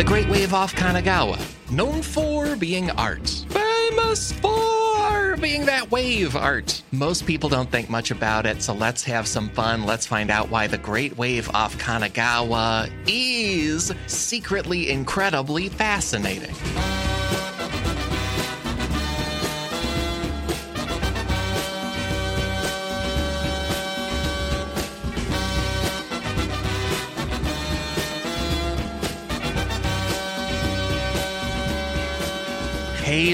The Great Wave off Kanagawa, known for being art. Famous for being that wave art. Most people don't think much about it, so let's have some fun. Let's find out why the Great Wave off Kanagawa is secretly incredibly fascinating.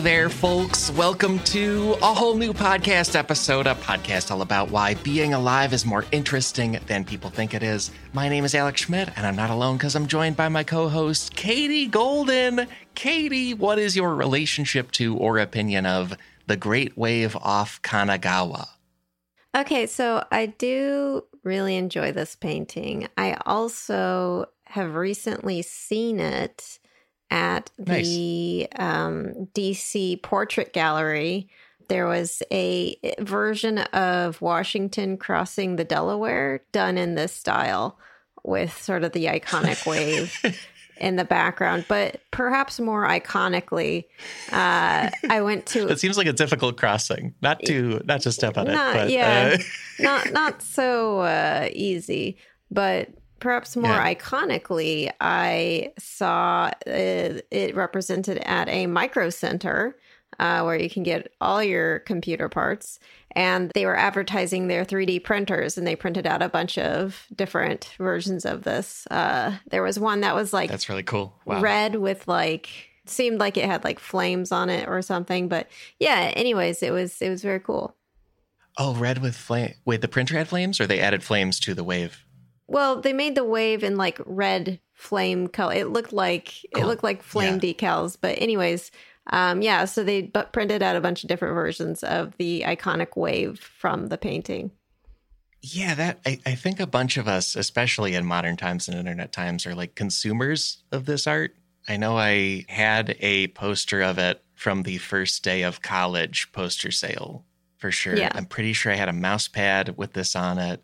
There, folks. Welcome to a whole new podcast episode, a podcast all about why being alive is more interesting than people think it is. My name is Alex Schmidt, and I'm not alone because I'm joined by my co host, Katie Goldin. Katie, what is your relationship to or opinion of the Great Wave off Kanagawa? Okay, so I do really enjoy this painting. I also have recently seen it at Nice. the um, DC Portrait Gallery. There was a version of Washington crossing the Delaware done in this style with sort of the iconic wave in the background. But perhaps more iconically, uh, I went to It seems like a difficult crossing. Not to not to step on it, but yeah. uh, not not so uh, easy, but perhaps more Yeah. iconically, I saw uh, it represented at a micro center uh, where you can get all your computer parts. And they were advertising their 3D printers, and they printed out a bunch of different versions of this. Uh, there was one that was like that's really cool. Wow. red with like seemed like it had like flames on it or something. But yeah, anyways, it was it was very cool. Oh, red with flame. Wait, the printer had flames, or they added flames to the wave? Well, they made the wave in like red flame color. It looked like it looked like flame decals. But anyways, um, yeah. So they but printed out a bunch of different versions of the iconic wave from the painting. Yeah, that I, I think a bunch of us, especially in modern times and internet times, are like consumers of this art. I know I had a poster of it from the first day of college poster sale for sure. Yeah. I'm pretty sure I had a mouse pad with this on it.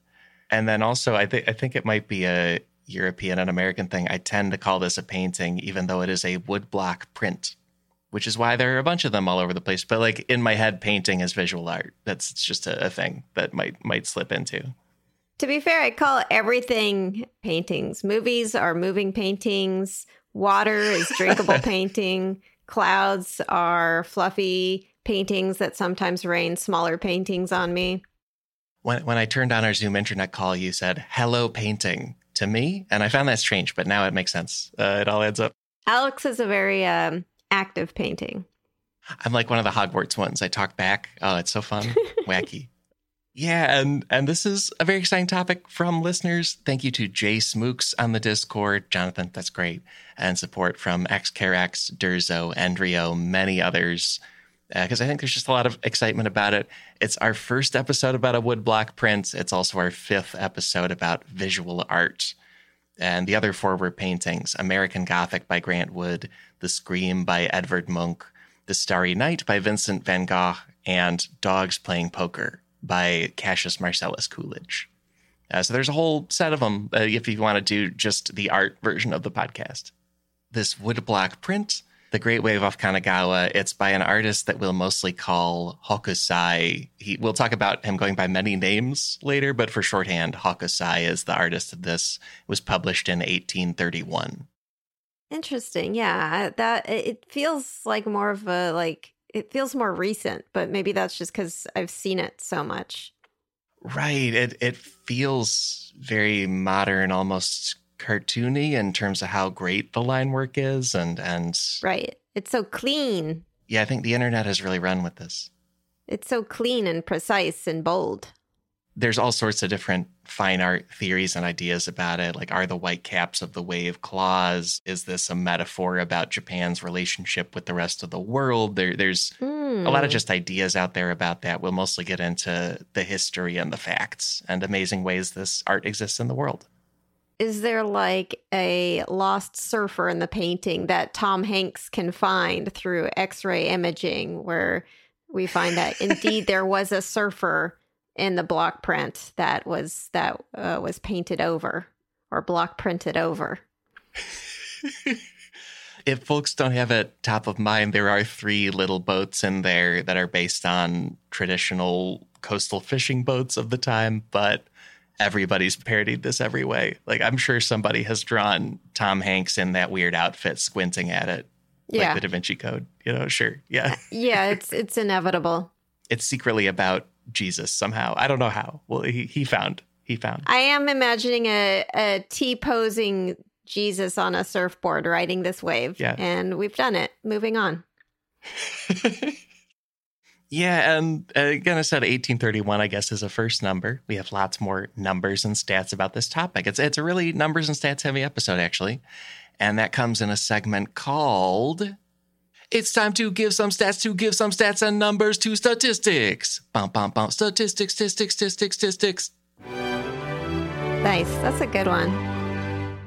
And then also I think I think it might be a European and American thing. I tend to call this a painting, even though it is a woodblock print, which is why there are a bunch of them all over the place. But like in my head, painting is visual art. That's just a, a thing that might might slip into. To be fair, I call everything paintings. Movies are moving paintings. Water is drinkable painting. Clouds are fluffy paintings that sometimes rain smaller paintings on me. When when I turned on our Zoom internet call, you said "Hello, painting" to me, and I found that strange, but now it makes sense. Uh, it all adds up. Alex is a very um, active painting. I'm like one of the Hogwarts ones. I talk back. Oh, it's so fun, wacky. Yeah, and and this is a very exciting topic from listeners. Thank you to Jay Smooks on the Discord, Jonathan. That's great, and support from XCareX, Durzo, Endrio, many others. Because I think there's just a lot of excitement about it. It's our first episode about a woodblock print. It's also our fifth episode about visual art. And the other four were paintings American Gothic by Grant Wood, The Scream by Edvard Munch, The Starry Night by Vincent van Gogh, and Dogs Playing Poker by Cassius Marcellus Coolidge. Uh, so there's a whole set of them uh, if you want to do just the art version of the podcast. This woodblock print, The Great Wave off Kanagawa, it's by an artist that we'll mostly call Hokusai. He, we'll talk about him going by many names later, but for shorthand, Hokusai is the artist of this. It was published in 1831. Interesting. Yeah, that it it feels like more of a like it feels more recent, but maybe that's just because I've seen it so much. Right. It it feels very modern, almost cartoony in terms of how great the line work is, and and Right. It's so clean. yeah, I think the internet has really run with this. It's so clean and precise and bold. There's all sorts of different fine art theories and ideas about it. Like, are the white caps of the wave claws? Is this a metaphor about Japan's relationship with the rest of the world? There, there's a lot of Hmm. just ideas out there about that. We'll mostly get into the history and the facts and amazing ways this art exists in the world. Is there like a lost surfer in the painting that Tom Hanks can find through X ray imaging where we find that indeed there was a surfer in the block print that was that uh, was painted over or block printed over? if folks don't have it top of mind, there are three little boats in there that are based on traditional coastal fishing boats of the time, but everybody's parodied this every way. Like I'm sure somebody has drawn Tom Hanks in that weird outfit squinting at it. Yeah. Like the Da Vinci Code. You know, sure. Yeah. yeah, it's it's inevitable. It's secretly about Jesus somehow. I don't know how. Well, he, he found. He found. I am imagining a, a T posing Jesus on a surfboard riding this wave. Yeah. And we've done it. Moving on. yeah, and uh, again, I said 1831. I guess is a first number. We have lots more numbers and stats about this topic. It's it's a really numbers and stats heavy episode actually, and that comes in a segment called "It's time to give some stats to give some stats and numbers to statistics." Bum bum bum. Statistics, statistics, statistics, statistics. Nice. That's a good one.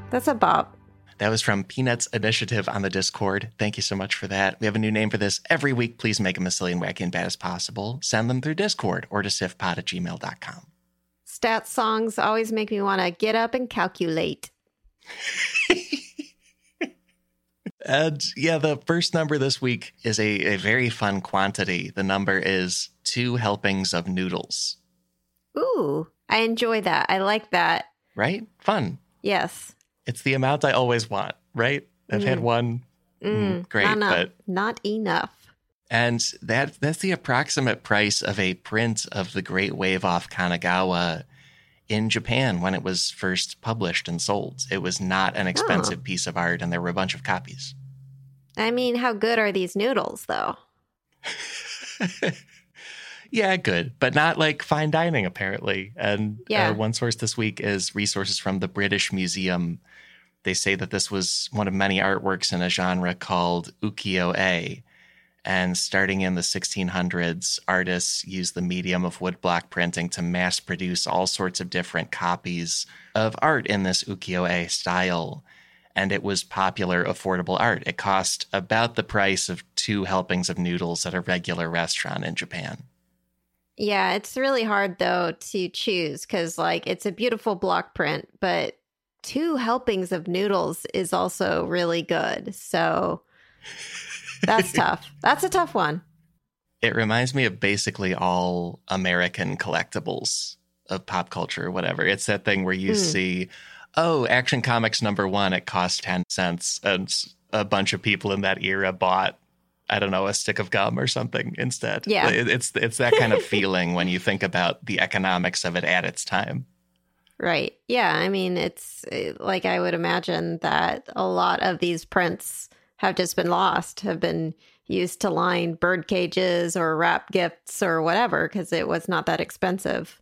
That's a bop. That was from Peanuts Initiative on the Discord. Thank you so much for that. We have a new name for this every week. Please make them as silly and wacky and bad as possible. Send them through Discord or to sifpod at gmail.com. Stat songs always make me want to get up and calculate. and yeah, the first number this week is a, a very fun quantity. The number is two helpings of noodles. Ooh, I enjoy that. I like that. Right? Fun. Yes. It's the amount I always want, right? I've had one. Mm, great, not enough. but not enough. And that that's the approximate price of a print of the Great Wave off Kanagawa in Japan when it was first published and sold. It was not an expensive Oh. piece of art, and there were a bunch of copies. I mean, how good are these noodles, though? yeah, good, but not like fine dining, apparently. And Yeah. uh, one source this week is resources from the British Museum. They say that this was one of many artworks in a genre called ukiyo-e. And starting in the 1600s, artists used the medium of woodblock printing to mass produce all sorts of different copies of art in this ukiyo-e style. And it was popular, affordable art. It cost about the price of two helpings of noodles at a regular restaurant in Japan. Yeah, it's really hard though to choose because, like, it's a beautiful block print, but two helpings of noodles is also really good. So that's tough. That's a tough one. It reminds me of basically all American collectibles of pop culture or whatever. It's that thing where you Hmm. see, oh, Action Comics number one, it cost 10 cents. And a bunch of people in that era bought, I don't know, a stick of gum or something instead. Yeah. It's, it's that kind of feeling when you think about the economics of it at its time. Right. Yeah. I mean, it's eh, like I would imagine that a lot of these prints have just been lost, have been used to line bird cages or wrap gifts or whatever because it was not that expensive.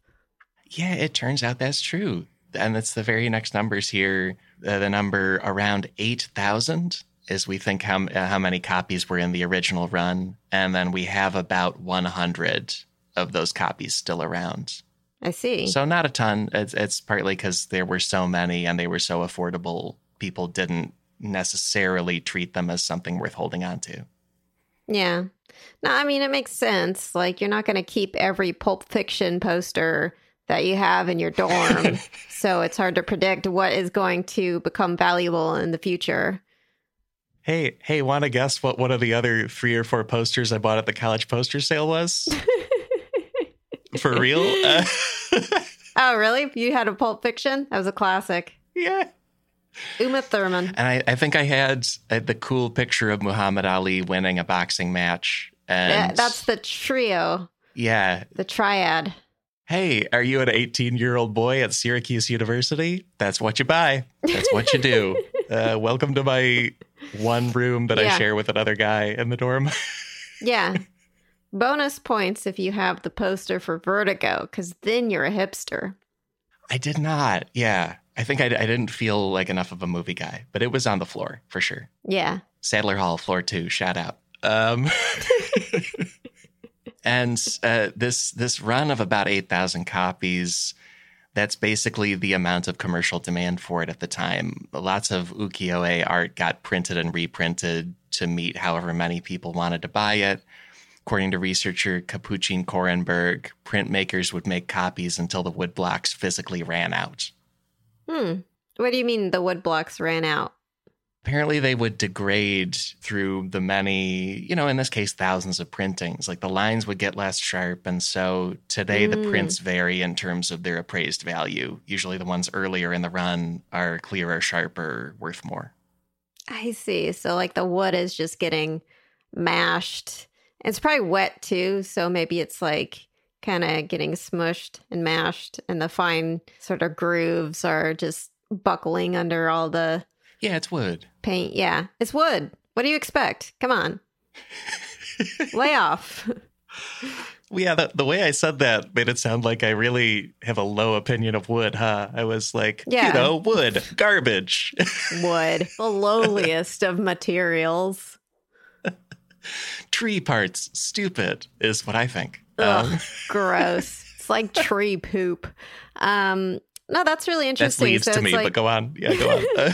Yeah, it turns out that's true. And it's the very next numbers here. Uh, the number around 8,000 is we think how, uh, how many copies were in the original run. And then we have about 100 of those copies still around. I see. So not a ton. It's, it's partly because there were so many and they were so affordable. People didn't necessarily treat them as something worth holding on to. Yeah. No, I mean, it makes sense. Like, you're not going to keep every Pulp Fiction poster that you have in your dorm. so it's hard to predict what is going to become valuable in the future. Hey, hey, want to guess what one of the other three or four posters I bought at the college poster sale was? For real? Uh, Oh, really? You had a Pulp Fiction? That was a classic. yeah. Uma Thurman. And I, I think I had uh, the cool picture of Muhammad Ali winning a boxing match. And Yeah, that's the trio, yeah. the triad. Hey, are you an 18 year old boy at Syracuse University? That's what you buy. That's what you do. uh, welcome to my one room that I share with another guy in the dorm. Yeah. Bonus points if you have the poster for Vertigo, because then you're a hipster. I did not. Yeah. I think I, I didn't feel like enough of a movie guy, but it was on the floor for sure. Yeah. Sadler Hall, floor two, shout out. Um, and uh, this this run of about eight thousand copies, that's basically the amount of commercial demand for it at the time. Lots of ukiyo-e art got printed and reprinted to meet however many people wanted to buy it. According to researcher Capucine Korenberg, printmakers would make copies until the wood blocks physically ran out. Hmm. What do you mean the wood blocks ran out? apparently they would degrade through the many, you know, in this case, thousands of printings. Like the lines would get less sharp. And so today the Mm. prints vary in terms of their appraised value. Usually the ones earlier in the run are clearer, sharper, worth more. I see. So like the wood is just getting mashed. It's probably wet too, so maybe it's like kind of getting smushed and mashed and the fine sort of grooves are just buckling under all the Yeah, it's wood. paint. Yeah. It's wood. What do you expect? Come on. Lay off. Well, yeah, the, the way I said that made it sound like I really have a low opinion of wood, huh? I was like, Yeah. you know, wood, garbage. Wood. The lowliest of materials. Tree parts, stupid, is what I think. Ugh, Um, gross. It's like tree poop. Um, no, that's really that interesting. leads so to me, like, but go on. Yeah, go on.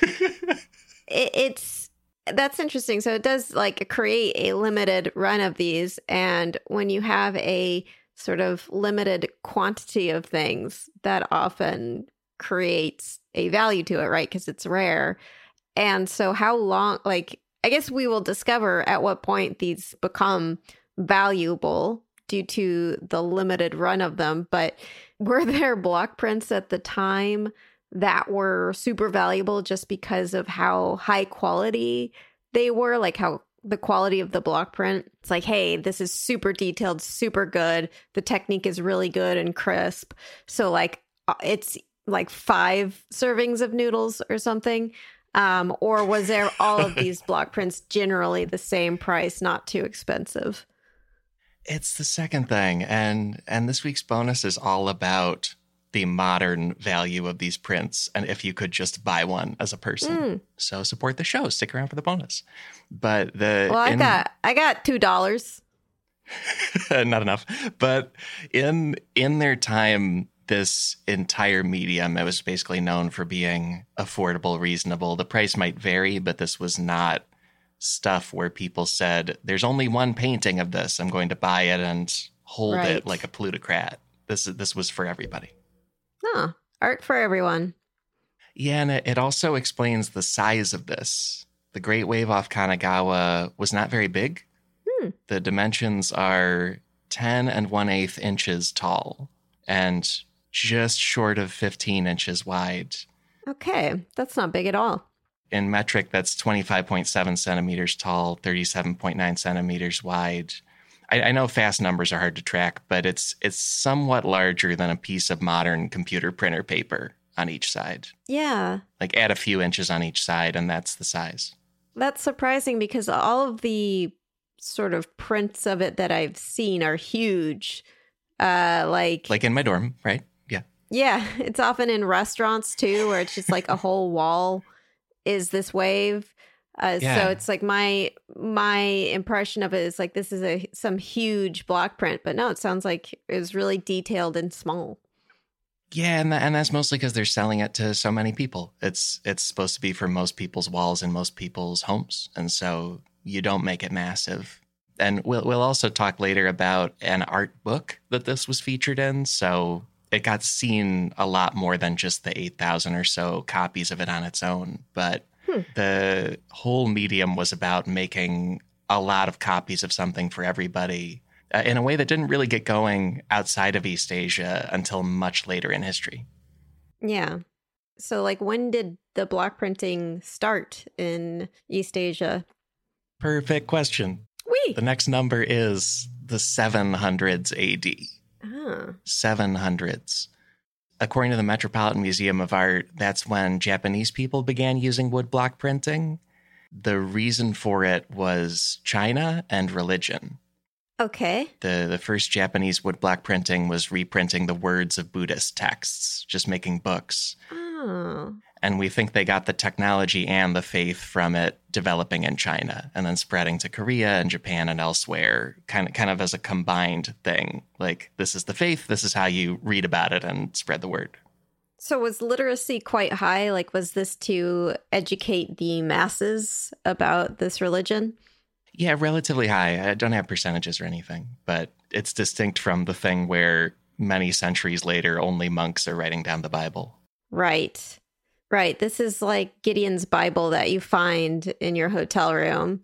It, it's that's interesting. So it does like create a limited run of these, and when you have a sort of limited quantity of things, that often creates a value to it, right? Because it's rare. And so, how long? Like, I guess we will discover at what point these become valuable due to the limited run of them. But were there block prints at the time that were super valuable just because of how high quality they were? Like, how the quality of the block print? It's like, hey, this is super detailed, super good. The technique is really good and crisp. So, like, uh, it's like five servings of noodles or something. Um, or was there all of these block prints generally the same price, not too expensive? it's the second thing, and and this week's bonus is all about the modern value of these prints, and if you could just buy one as a person. Mm. So support the show. Stick around for the bonus. But the Well, I in- got I got two dollars. not enough. But in in their time, this entire medium it was basically known for being affordable, reasonable. The price might vary, but this was not stuff where people said, "There's only one painting of this. I'm going to buy it and hold Right. it like a plutocrat." This this was for everybody. No, art for everyone. Yeah, and it, it also explains the size of this. The Great Wave off Kanagawa was not very big. Hmm. The dimensions are 10 and 1 8 inches tall and just short of 15 inches wide. Okay, that's not big at all. In metric, that's 25.7 centimeters tall, 37.9 centimeters wide. I, I know fast numbers are hard to track, but it's it's somewhat larger than a piece of modern computer printer paper on each side. Yeah, Like add a few inches on each side, and that's the size. that's surprising because all of the sort of prints of it that I've seen are huge. Uh, like, Like in my dorm, right? Yeah. it's often in restaurants too, where it's just like a whole wall is this wave. Uh, Yeah. So it's like my my impression of it is like this is a some huge block print, but no, it sounds like it was really detailed and small. Yeah, and, and that's mostly because they're selling it to so many people. It's it's supposed to be for most people's walls in most people's homes, and so you don't make it massive. And we'll we'll also talk later about an art book that this was featured in. So it got seen a lot more than just the eight thousand or so copies of it on its own. But Hmm. the whole medium was about making a lot of copies of something for everybody uh, in a way that didn't really get going outside of East Asia until much later in history. Yeah. So like when did the block printing start in East Asia? Perfect question. We. The next number is the 700s AD. Ah. 700s. According to the Metropolitan Museum of Art, that's when Japanese people began using woodblock printing. The reason for it was China and religion. Okay. The, the first Japanese woodblock printing was reprinting the words of Buddhist texts, just making books. Oh. And we think they got the technology and the faith from it developing in China and then spreading to Korea and Japan and elsewhere, kind of kind of as a combined thing. Like this is the faith, this is how you read about it and spread the word. So was literacy quite high? Like was this to educate the masses about this religion? Yeah, relatively high. I don't have percentages or anything, but it's distinct from the thing where many centuries later only monks are writing down the Bible. Right. Right. This is like Gideon's Bible that you find in your hotel room.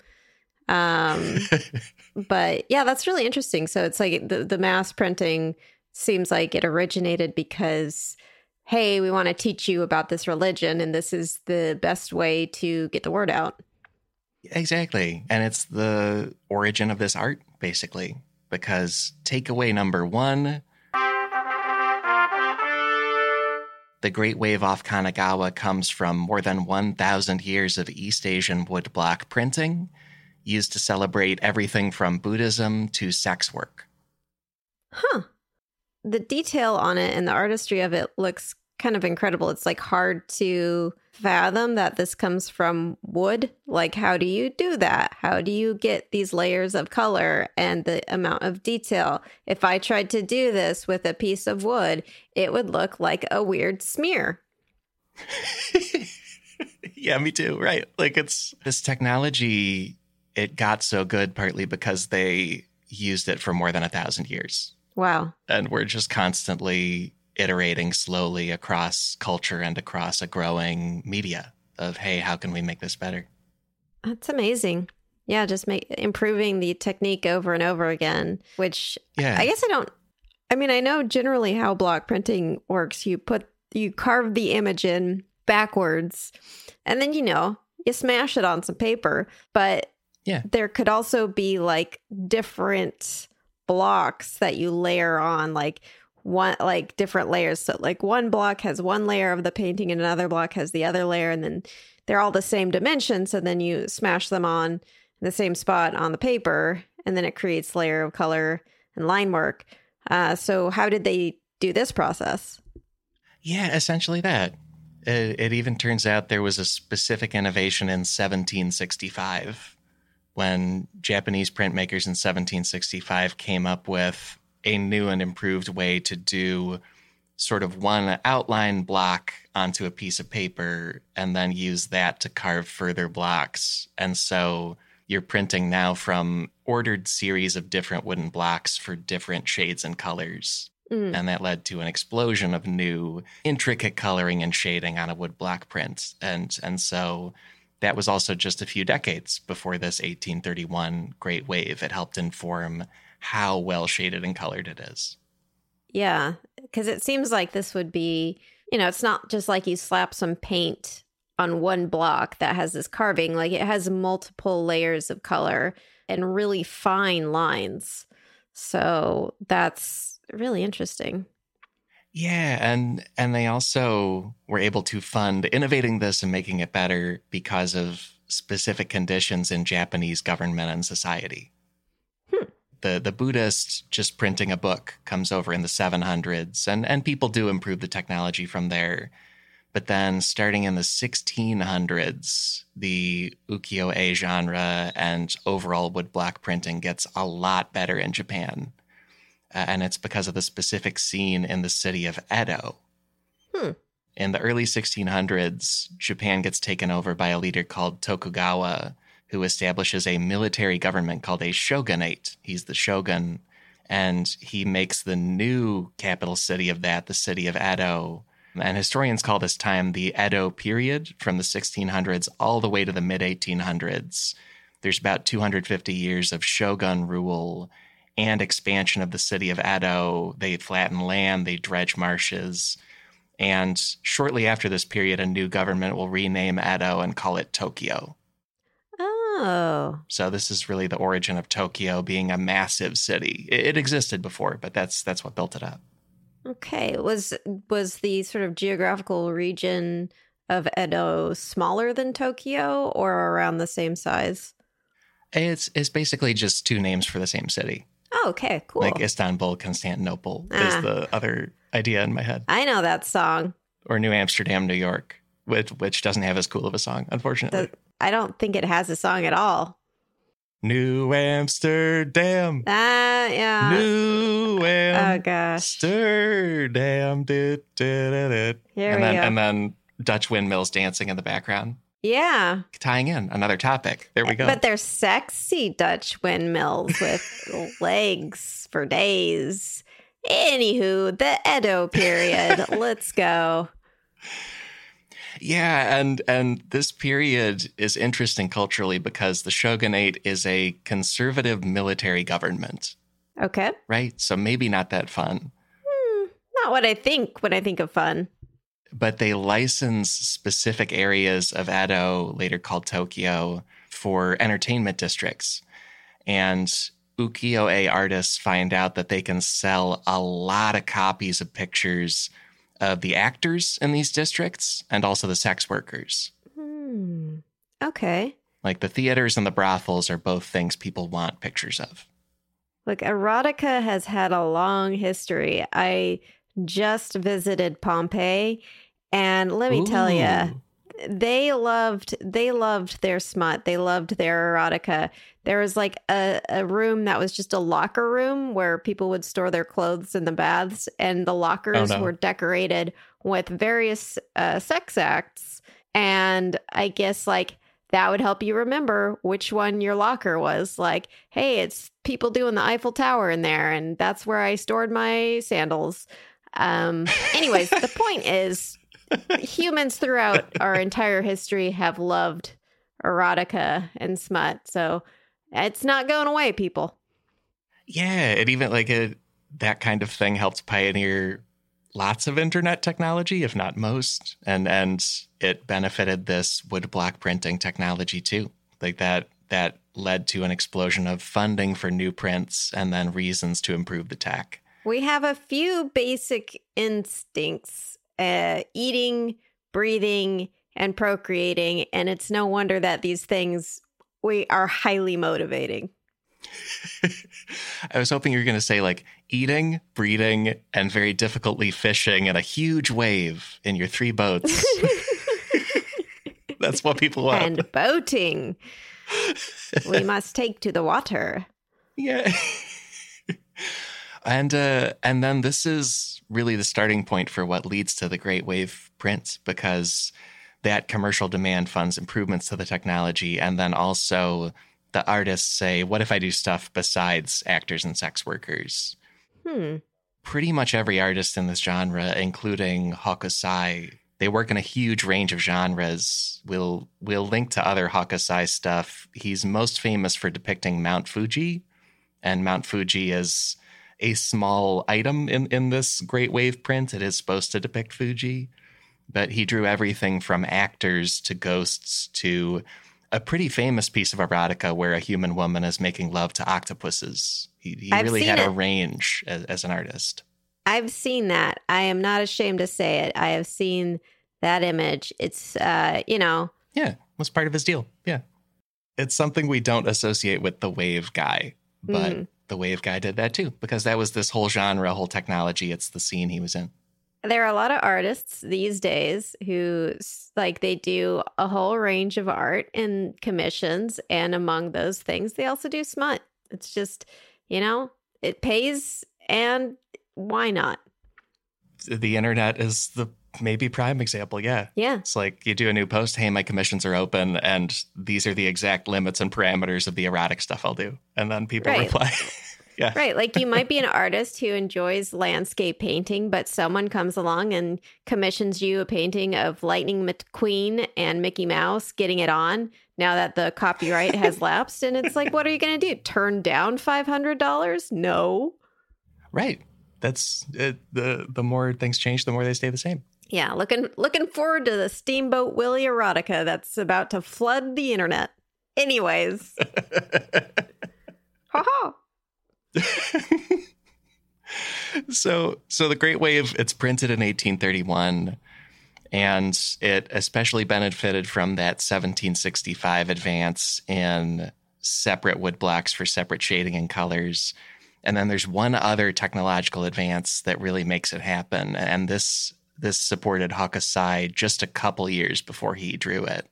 Um, but yeah, that's really interesting. So it's like the, the mass printing seems like it originated because, hey, we want to teach you about this religion, and this is the best way to get the word out. Exactly. And it's the origin of this art, basically, because takeaway number one the Great Wave off Kanagawa comes from more than 1,000 years of East Asian woodblock printing used to celebrate everything from Buddhism to sex work. Huh. The detail on it and the artistry of it looks kind of incredible. It's like hard to fathom that this comes from wood. Like, how do you do that? How do you get these layers of color and the amount of detail? If I tried to do this with a piece of wood, it would look like a weird smear. yeah, me too. Right. Like, it's this technology, it got so good partly because they used it for more than a thousand years. Wow. And we're just constantly iterating slowly across culture and across a growing media of hey how can we make this better? That's amazing. Yeah just make improving the technique over and over again which yeah. I guess i don't i mean i know generally how block printing works. You put you carve the image in backwards and then you know you smash it on some paper but yeah. there could also be like different blocks that you layer on like one like different layers. So like one block has one layer of the painting and another block has the other layer and then they're all the same dimension. So then you smash them on the same spot on the paper and then it creates layer of color and line work. Uh, so how did they do this process? Yeah, essentially that. It, it even turns out there was a specific innovation in 1765 when Japanese printmakers in 1765 came up with a new and improved way to do sort of one outline block onto a piece of paper and then use that to carve further blocks. And so you're printing now from ordered series of different wooden blocks for different shades and colors. Mm. And that led to an explosion of new intricate coloring and shading on a wood block print. And and so that was also just a few decades before this 1831 Great Wave. It helped inform how well shaded and colored it is. Yeah, because it seems like this would be, you know, it's not just like you slap some paint on one block that has this carving, like it has multiple layers of color and really fine lines. So that's really interesting. Yeah, and and they also were able to fund innovating this and making it better because of specific conditions in Japanese government and society the the Buddhist just printing a book comes over in the 700s, and and people do improve the technology from there. But then, starting in the 1600s, the ukiyo-e genre and overall woodblock printing gets a lot better in Japan, uh, and it's because of the specific scene in the city of Edo. Hmm. In the early 1600s, Japan gets taken over by a leader called Tokugawa, who establishes a military government called a shogunate. He's the shogun, and he makes the new capital city of that the city of Edo. And historians call this time the Edo period from the 1600s all the way to the mid 1800s. There's about 250 years of shogun rule and expansion of the city of Edo. They flatten land, they dredge marshes. And shortly after this period, a new government will rename Edo and call it Tokyo. Oh. So this is really the origin of Tokyo being a massive city. It, it existed before, but that's that's what built it up. Okay. Was was the sort of geographical region of Edo smaller than Tokyo or around the same size? It's it's basically just two names for the same city. Oh, okay, cool. Like Istanbul, Constantinople ah. is the other idea in my head. I know that song. Or New Amsterdam, New York, which which doesn't have as cool of a song, unfortunately. I don't think it has a song at all. New Amsterdam. Ah, uh, yeah. New Amsterdam. Oh gosh. Amsterdam. Here and we then, go. And then Dutch windmills dancing in the background. Yeah. Tying in another topic. There we go. But they're sexy Dutch windmills with legs for days. Anywho, the Edo period. Let's go. Yeah, and and this period is interesting culturally because the shogunate is a conservative military government, Okay. right? So maybe not that fun. Hmm, not what I think when I think of fun. But they license specific areas of Edo, later called Tokyo, for entertainment districts. And ukiyo-e artists find out that they can sell a lot of copies of pictures of the actors in these districts and also the sex workers. Hmm. Okay. Like the theaters and the brothels are both things people want pictures of. Look, erotica has had a long history. I just visited Pompeii, and let me tell you, Ooh. They loved they loved their smut. They loved their erotica. There was like a, a room that was just a locker room where people would store their clothes in the baths, and the lockers no. were decorated with various uh, sex acts. And I guess like that would help you remember which one your locker was. Like, hey, it's people doing the Eiffel Tower in there, and that's where I stored my sandals. Um, anyways, the point is humans throughout our entire history have loved erotica and smut. So it's not going away, people. Yeah, it even like it that kind of thing helped pioneer lots of internet technology, if not most, and and it benefited this woodblock printing technology too. Like that that led to an explosion of funding for new prints and then reasons to improve the tech. We have a few basic instincts uh, eating, breathing, and procreating. And it's no wonder that these things we are highly motivating. I was hoping you were going to say like eating, breeding, and very difficultly fishing in a huge wave in your three boats. That's what people want. and boating. we must take to the water. Yeah. and uh and then this is really the starting point for what leads to the Great Wave print because that commercial demand funds improvements to the technology and then also the artists say what if I do stuff besides actors and sex workers? Hmm. Pretty much every artist in this genre including Hokusai they work in a huge range of genres. We'll we'll link to other Hokusai stuff. He's most famous for depicting Mount Fuji, and Mount Fuji is a small item in in this Great Wave print. It is supposed to depict Fuji, but he drew everything from actors to ghosts to a pretty famous piece of erotica where a human woman is making love to octopuses. He, he really had a range as, as an artist. I've seen that. I am not ashamed to say it. I have seen that image. It's uh, you know, Yeah, was part of his deal. Yeah. It's something we don't associate with the wave guy, but Mhm. The wave guy did that too because that was this whole genre, whole technology. It's the scene he was in. there are a lot of artists these days who like they do a whole range of art and commissions and among those things they also do smut. It's just, you know, it pays and why not? The internet is the maybe prime example. Yeah. Yeah. It's like you do a new post, hey, my commissions are open, and these are the exact limits and parameters of the erotic stuff I'll do. And then people Right. reply. yeah. Right. Like you might be an artist who enjoys landscape painting, but someone comes along and commissions you a painting of Lightning McQueen and Mickey Mouse getting it on now that the copyright has lapsed. And it's like, what are you going to do? Turn down $500? No. Right. That's it, the the more things change, the more they stay the same. Yeah. Looking, looking forward to the Steamboat Willie erotica that's about to flood the internet. Anyways. Ha ha. so so the Great Wave it's printed in 1831 and it especially benefited from that 1765 advance in separate wood blocks for separate shading and colors. And then there's one other technological advance that really makes it happen and this this supported Hokusai just a couple years before he drew it.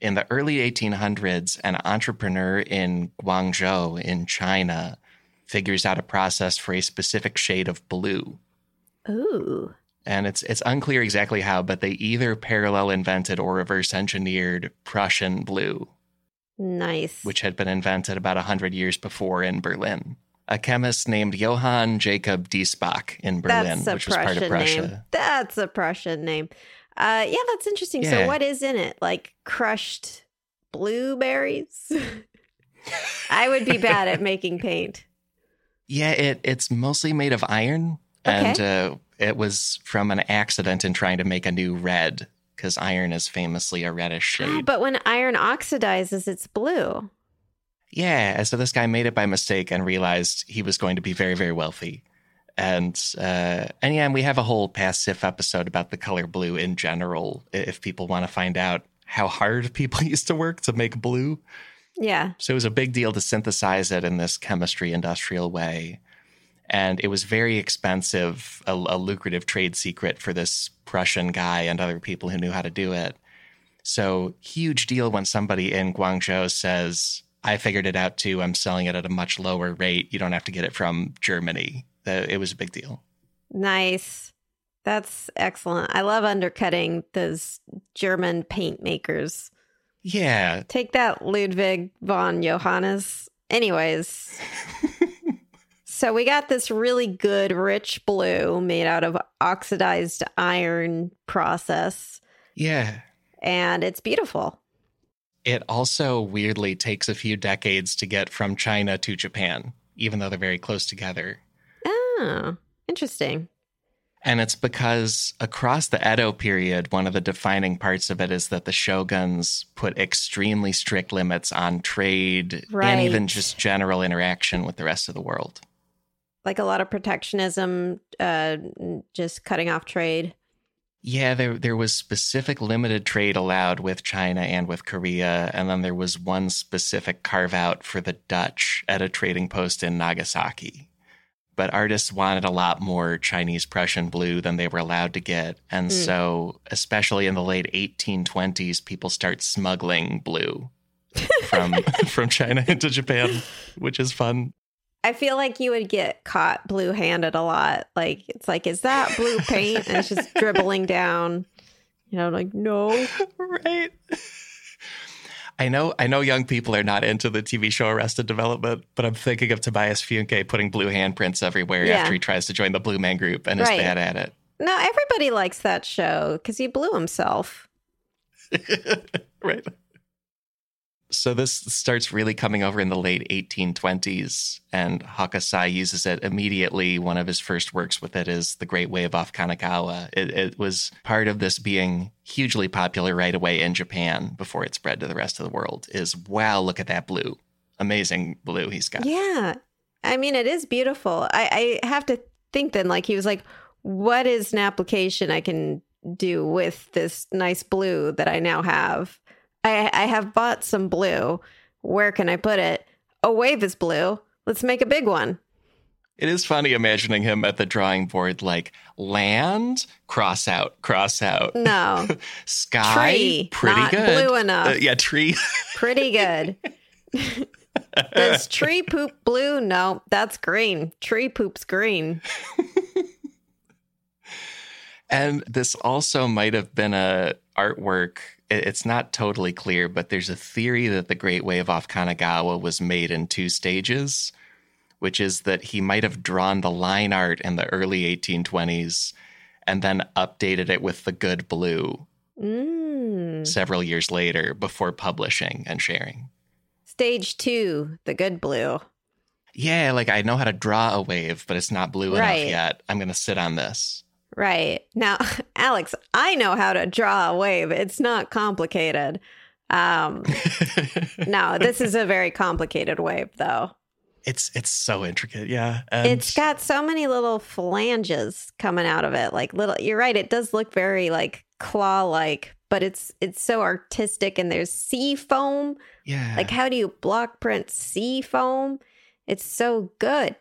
In the early 1800s, an entrepreneur in Guangzhou in China figures out a process for a specific shade of blue. Ooh. And it's it's unclear exactly how, but they either parallel invented or reverse engineered Prussian blue, Nice. which had been invented about 100 years before in Berlin. A chemist named Johann Jacob Diesbach in Berlin, which was part of Prussia. name. That's a Prussian name. Uh, yeah, that's interesting. So, what is in it? Like crushed blueberries? I would be bad at making paint. Yeah, it it's mostly made of iron, and uh, it was from an accident in trying to make a new red because iron is famously a reddish Ah, shade. but when iron oxidizes, it's blue. Yeah, and so this guy made it by mistake and realized he was going to be very, very wealthy. And uh, and yeah, and we have a whole past SIF episode about the color blue in general. If people want to find out how hard people used to work to make blue, Yeah. so it was a big deal to synthesize it in this chemistry industrial way. And it was very expensive, a, a lucrative trade secret for this Prussian guy and other people who knew how to do it. So, huge deal when somebody in Guangzhou says, I figured it out too. I'm selling it at a much lower rate. You don't have to get it from Germany. It was a big deal. Nice. That's excellent. I love undercutting those German paint makers. Yeah. Take that, Ludwig von Johannes. Anyways. so we got this really good, rich blue made out of oxidized iron process, Yeah. and it's beautiful. It also weirdly takes a few decades to get from China to Japan, even though they're very close together. Oh, interesting. And it's because across the Edo period, one of the defining parts of it is that the shoguns put extremely strict limits on trade and even just general interaction with the rest of the world. Like a lot of protectionism, uh, just cutting off trade. Yeah, there there was specific limited trade allowed with China and with Korea, and then there was one specific carve out for the Dutch at a trading post in Nagasaki. But artists wanted a lot more Chinese Prussian blue than they were allowed to get, and Hmm. so especially in the late 1820s, people start smuggling blue from from China into Japan, which is fun. I feel like you would get caught blue handed a lot. Like, it's like, is that blue paint? And it's just dribbling down. You know, like, no. right i know i know young people are not into the tv show arrested development but i'm thinking of tobias funke putting blue handprints everywhere Yeah. after he tries to join the blue man group and is Right. bad at it No, everybody likes that show because he blew himself. right so this starts really coming over in the late 1820s and Hokusai uses it immediately one of his first works with it is the great wave off kanagawa it, it was part of this being hugely popular right away in japan before it spread to the rest of the world is wow look at that blue amazing blue he's got Yeah. I mean, it is beautiful. I, I have to think then, like, he was like, what is an application I can do with this nice blue that I now have? I, I have bought some blue. Where can I put it? A wave is blue. Let's make a big one. It is funny imagining him at the drawing board, like land, cross out, cross out, No, sky, Tree, pretty not good. blue enough. Uh, yeah, tree. pretty good. Does tree poop blue? No, that's green. Tree poops green. and this also might have been a artwork. It- It's not totally clear, but there's a theory that the Great Wave off Kanagawa was made in two stages, which is that he might have drawn the line art in the early 1820s and then updated it with the good blue Mm. several years later before publishing and sharing. Stage two, the good blue. Yeah, like I know how to draw a wave, but it's not blue Right. enough yet. I'm going to sit on this. Right. Now, Alex, I know how to draw a wave. It's not complicated. Um, no, this is a very complicated wave, though. it's it's so intricate, yeah. And It's got so many little phalanges coming out of it. Like little you're right, it does look very like claw like, but it's it's so artistic and there's sea foam. yeah, Like how do you block print sea foam? It's so good.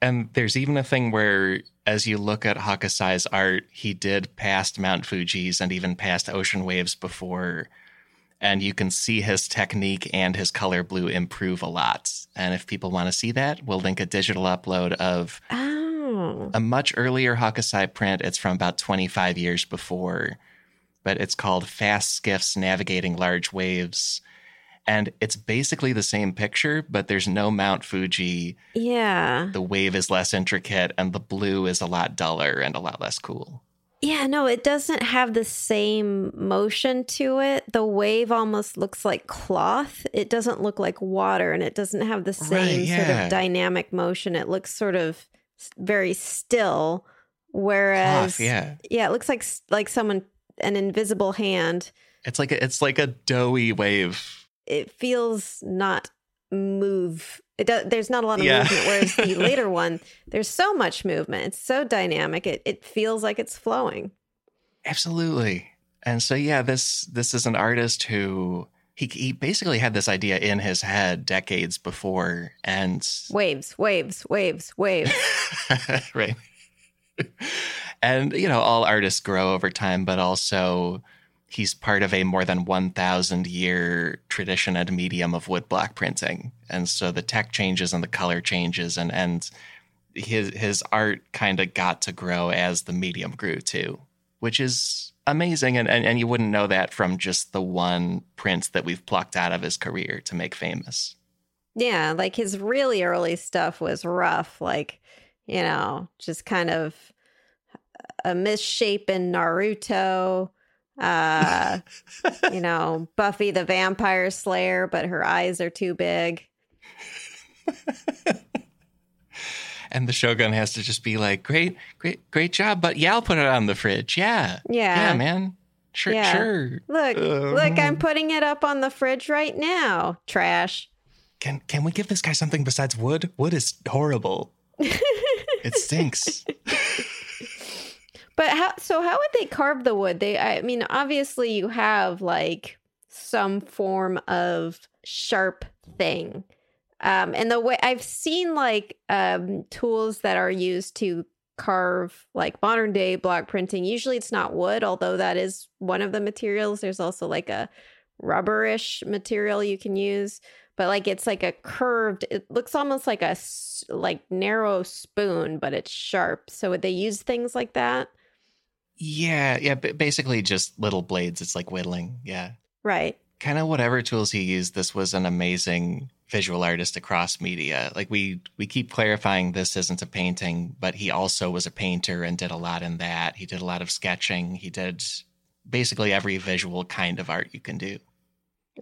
and there's even a thing where, as you look at Hokusai's art, he did past Mount Fuji's and even past ocean waves before, and you can see his technique and his color blue improve a lot. And if people want to see that, we'll link a digital upload of Oh. a much earlier Hokusai print. It's from about 25 years before, but it's called Fast Skiffs Navigating Large Waves. And it's basically the same picture, but there's no Mount Fuji. Yeah. The wave is less intricate, and the blue is a lot duller and a lot less cool. Yeah, no, it doesn't have the same motion to it. The wave almost looks like cloth. It doesn't look like water and it doesn't have the same Right, sort of dynamic motion. It looks sort of very still whereas Cloth, yeah. yeah, it looks like like someone an invisible hand. It's like a, it's like a doughy wave. It feels not move. It does, there's not a lot of Yeah. movement whereas the later one there's so much movement. It's so dynamic. It it feels like it's flowing. Absolutely. And so yeah, this this is an artist who he he basically had this idea in his head decades before and Waves, waves, waves, waves. right. and you know, all artists grow over time, but also he's part of a more than 1000 year tradition and medium of woodblock printing. And so the tech changes and the color changes and and his his art kind of got to grow as the medium grew too, which is amazing and, and and you wouldn't know that from just the one print that we've plucked out of his career to make famous. Yeah, like his really early stuff was rough, like, you know, just kind of a misshapen Naruto, uh, you know, Buffy the Vampire Slayer, but her eyes are too big. And the Shogun has to just be like, great, great, great job. But yeah, I'll put it on the fridge. Yeah. Yeah. Yeah, man. Sure, Yeah. sure. Look, Um, look, I'm putting it up on the fridge right now. Trash. Can can we give this guy something besides wood? Wood is horrible. it stinks. But how so how would they carve the wood? They I mean obviously you have like some form of sharp thing. Um and the way I've seen like um tools that are used to carve like modern day block printing. Usually it's not wood, although that is one of the materials. There's also like a rubberish material you can use, but like it's like a curved it looks almost like a like narrow spoon, but it's sharp. So would they use things like that? Yeah, yeah. Basically, just little blades. It's like whittling. Yeah. Right. Kind of whatever tools he used. This was an amazing visual artist across media. Like we we keep clarifying this isn't a painting, but he also was a painter and did a lot in that. He did a lot of sketching. He did basically every visual kind of art you can do.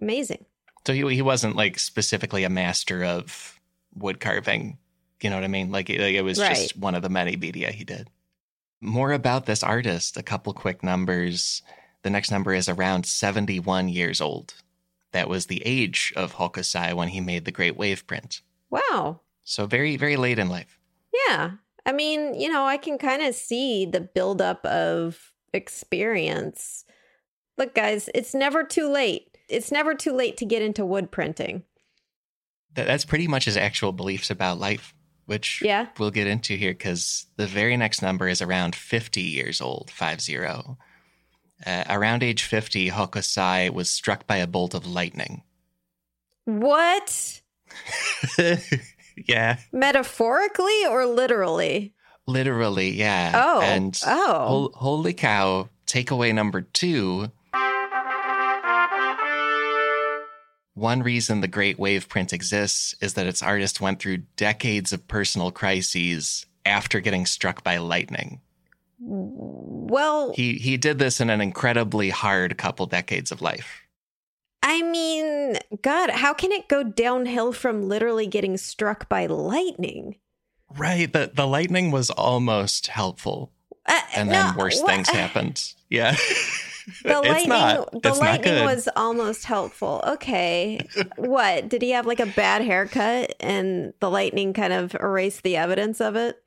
Amazing. So he he wasn't like specifically a master of wood carving. You know what I mean? Like, it- like it was just one of the many media he did. More about this artist, a couple quick numbers. The next number is around 71 years old. That was the age of Hokusai when he made the Great Wave print. Wow. So very, very late in life. Yeah. I mean, you know, I can kind of see the buildup of experience. Look, guys, it's never too late. It's never too late to get into wood printing. That's pretty much his actual beliefs about life, which Yeah. we'll get into here because the very next number is around 50 years old, 5-0. Uh, around age 50, Hokusai was struck by a bolt of lightning. What? yeah, Metaphorically or literally? literally, yeah. Oh. And oh. hol- holy cow, takeaway number two. One reason the Great Wave print exists is that its artist went through decades of personal crises after getting struck by lightning. well, He he did this in an incredibly hard couple decades of life. I mean, God, how can it go downhill from literally getting struck by lightning? Right, the the lightning was almost helpful, Uh, and no, then worse what- things happened. Yeah, The lightning, not. the lightning was almost helpful. Okay, what did he have like a bad haircut, and the lightning kind of erased the evidence of it?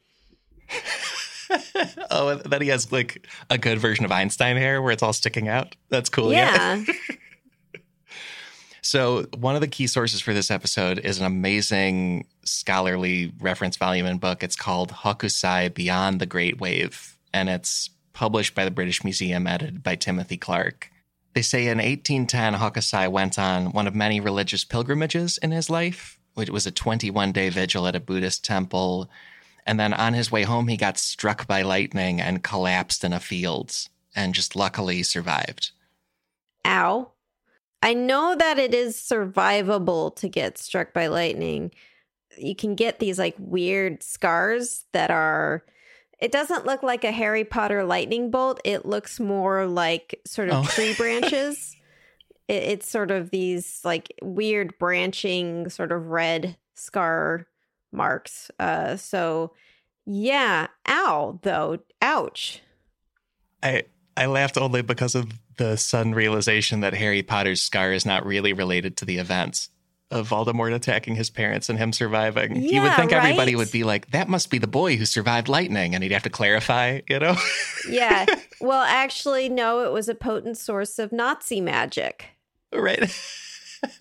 oh, that he has like a good version of Einstein hair where it's all sticking out. That's cool. Yeah. yeah. So, one of the key sources for this episode is an amazing scholarly reference volume and book. It's called Hokusai Beyond the Great Wave, and it's published by the British Museum, edited by Timothy Clark. They say in 1810, Hokusai went on one of many religious pilgrimages in his life, which was a 21 day vigil at a Buddhist temple. And then on his way home, he got struck by lightning and collapsed in a field and just luckily survived. Ow. I know that it is survivable to get struck by lightning. You can get these like weird scars that are It doesn't look like a Harry Potter lightning bolt. It looks more like sort of Oh. tree branches. It, it's sort of these like weird branching, sort of red scar marks. Uh, so yeah, ow though, ouch. I I laughed only because of the sudden realization that Harry Potter's scar is not really related to the events of Voldemort attacking his parents and him surviving. you would Yeah, think everybody would be like, "That must be the boy who survived lightning," and he'd have to clarify, you know? Yeah. well, actually, no, it was a potent source of Nazi magic. right?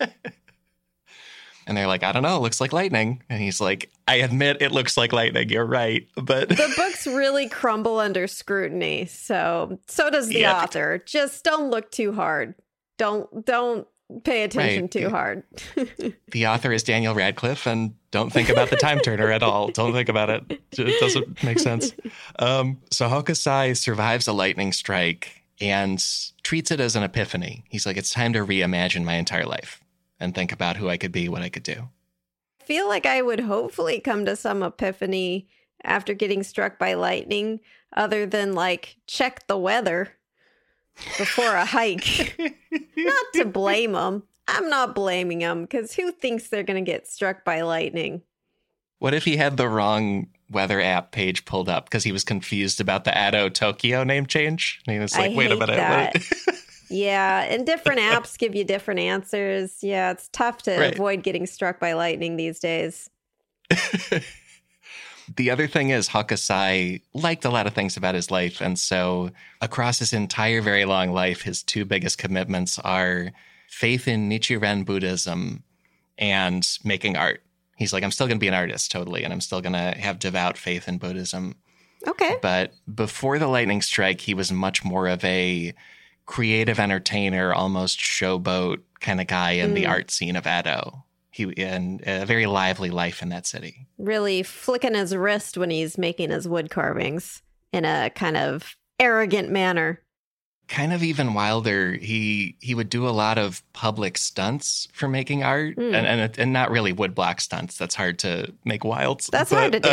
and they're like, "I don't know, it looks like lightning," and he's like, "I admit it looks like lightning. You're right, but." The books really crumble under scrutiny, so so does the Yeah. author. Just don't look too hard. Don't don't pay attention Right. too hard. the author is Daniel Radcliffe, and don't think about the time turner at all. Don't think about it. It doesn't make sense. Um, so Hokusai survives a lightning strike and treats it as an epiphany. He's like, it's time to reimagine my entire life and think about who I could be, what I could do. I feel like I would hopefully come to some epiphany after getting struck by lightning, other than like check the weather before a hike. not to blame them. I'm not blaming them because who thinks they're going to get struck by lightning? What if he had the wrong weather app page pulled up because he was confused about the Edo Tokyo name change? And he was I like, wait a minute. what- Yeah, and different apps give you different answers. Yeah, it's tough to Right. avoid getting struck by lightning these days. The other thing is Hokusai liked a lot of things about his life. And so across his entire very long life, his two biggest commitments are faith in Nichiren Buddhism and making art. He's like, I'm still going to be an artist, totally. And I'm still going to have devout faith in Buddhism. Okay. But before the lightning strike, he was much more of a creative entertainer, almost showboat kind of guy in the Mm. art scene of Edo. He and a very lively life in that city. Really flicking his wrist when he's making his wood carvings in a kind of arrogant manner. kind of even wilder he he would do a lot of public stunts for making art Mm. and, and and not really woodblock stunts that's hard to make wild stunts. That's hard to do.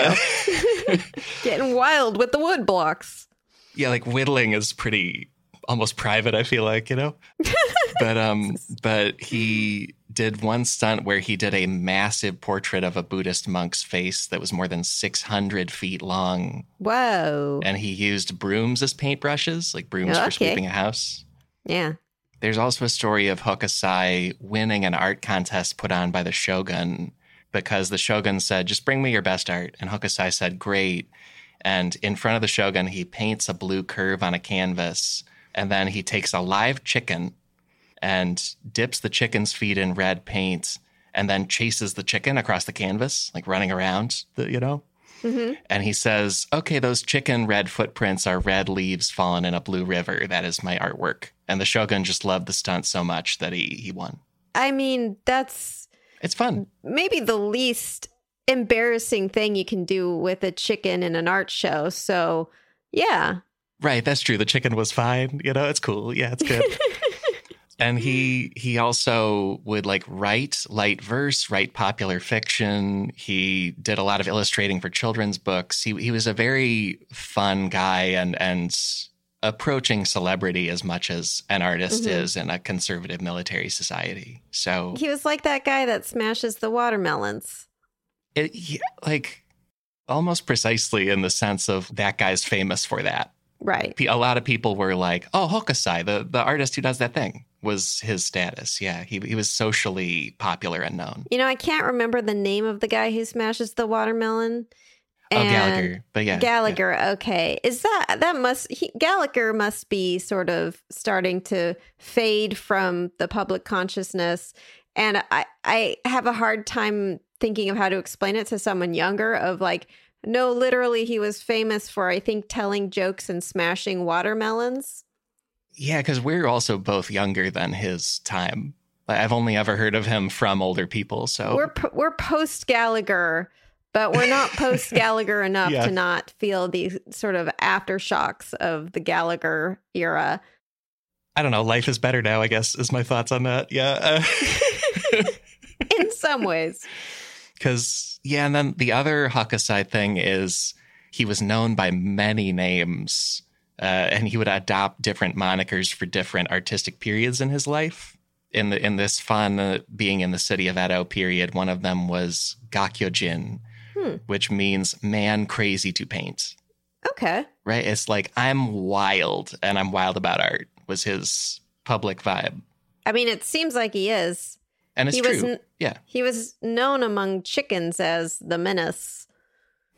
uh, Getting wild with the wood blocks. yeah like whittling is pretty almost private i feel like you know but um but he did one stunt where he did a massive portrait of a buddhist monk's face that was more than 600 feet long Whoa. and he used brooms as paintbrushes like brooms Okay. for sweeping a house Yeah. There's also a story of Hokusai winning an art contest put on by the shogun because the shogun said, just bring me your best art. And Hokusai said, great. And in front of the shogun, he paints a blue curve on a canvas. And then he takes a live chicken and dips the chicken's feet in red paint and then chases the chicken across the canvas, like running around, the, you know? hmm And he says, okay, those chicken red footprints are red leaves fallen in a blue river. That is my artwork. And the shogun just loved the stunt so much that he, he won. I mean, that's It's fun. maybe the least embarrassing thing you can do with a chicken in an art show. So, yeah. Right, that's true. The chicken was fine. You know, it's cool. Yeah, it's good. and he he also would like write light verse, write popular fiction. He did a lot of illustrating for children's books. He he was a very fun guy and and approaching celebrity as much as an artist Mhm. is in a conservative military society. So He was like that guy that smashes the watermelons. it, yeah, like almost precisely in the sense of that guy's famous for that. Right. A lot of people were like, "Oh, Hokusai, the the artist who does that thing," was his status. Yeah, he he was socially popular and known. You know, I can't remember the name of the guy who smashes the watermelon. oh, Gallagher, but yeah, Gallagher, okay. Is that that must he, Gallagher must be sort of starting to fade from the public consciousness and I I have a hard time thinking of how to explain it to someone younger of like no literally he was famous for I think telling jokes and smashing watermelons. Yeah, because we're also both younger than his time. I've only ever heard of him from older people. So We're po- we're post Gallagher, but we're not post Gallagher enough Yeah. to not feel the sort of aftershocks of the Gallagher era. I don't know. Life is better now. I guess is my thoughts on that. Yeah. Uh, in some ways. Because, yeah, and then the other Hokusai thing is he was known by many names, and he would adopt different monikers for different artistic periods in his life. In the in this fun uh, being in the city of Edo period, one of them was Gakyojin, Hmm. which means man crazy to paint. Okay. Right? It's like I'm wild and I'm wild about art was his public vibe. I mean, it seems like he is. And it's he true. was yeah. he was known among chickens as the menace.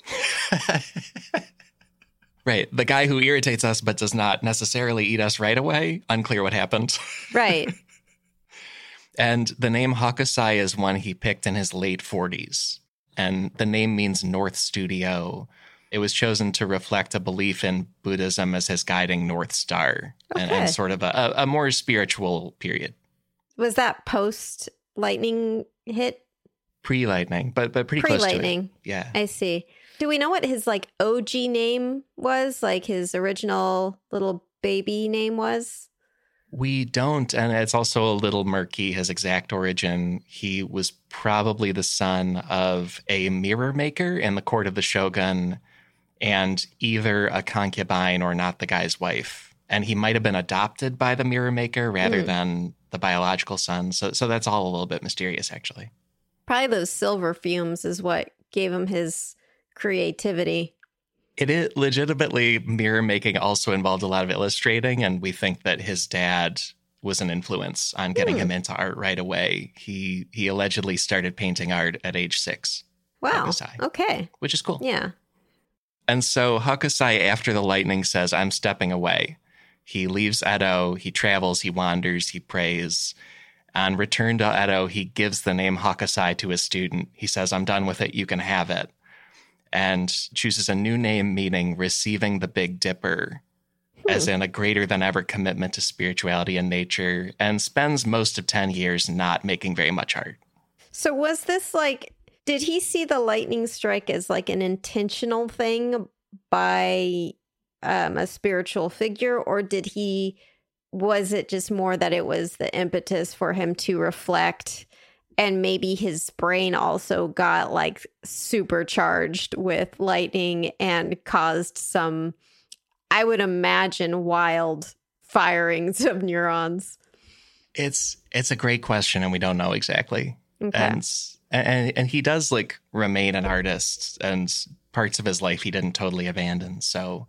right. The guy who irritates us but does not necessarily eat us right away. Unclear what happened. Right. And the name Hokusai is one he picked in his late 40s. And the name means North Studio. It was chosen to reflect a belief in Buddhism as his guiding North Star oh, and, Okay. and sort of a, a more spiritual period. was that post lightning hit? Pre lightning, but but pretty Pre close to it. lightning. Yeah. I see. Do we know what his like OG name was? Like his original little baby name was? We don't, and it's also a little murky his exact origin. He was probably the son of a mirror maker in the court of the shogun and either a concubine or not the guy's wife. And he might have been adopted by the mirror maker rather Hmm. than the biological son. So so that's all a little bit mysterious actually. Probably those silver fumes is what gave him his creativity. It is legitimately mirror making also involved a lot of illustrating, and we think that his dad was an influence on getting Hmm. him into art right away. He he allegedly started painting art at age six, Wow. Hokusai. Okay. which is cool. Yeah. And so Hokusai, after the lightning, says, I'm stepping away. He leaves Edo, he travels, he wanders, he prays. On return to Edo, he gives the name Hokusai to his student. He says, I'm done with it, you can have it. And chooses a new name meaning receiving the Big Dipper, as in a greater than ever commitment to spirituality and nature, and spends most of 10 years not making very much art. So was this like did he see the lightning strike as like an intentional thing by um, a spiritual figure or did he was it just more that it was the impetus for him to reflect and maybe his brain also got like supercharged with lightning and caused some i would imagine wild firings of neurons It's it's a great question, and we don't know exactly. okay and and and he does like remain an artist and parts of his life he didn't totally abandon so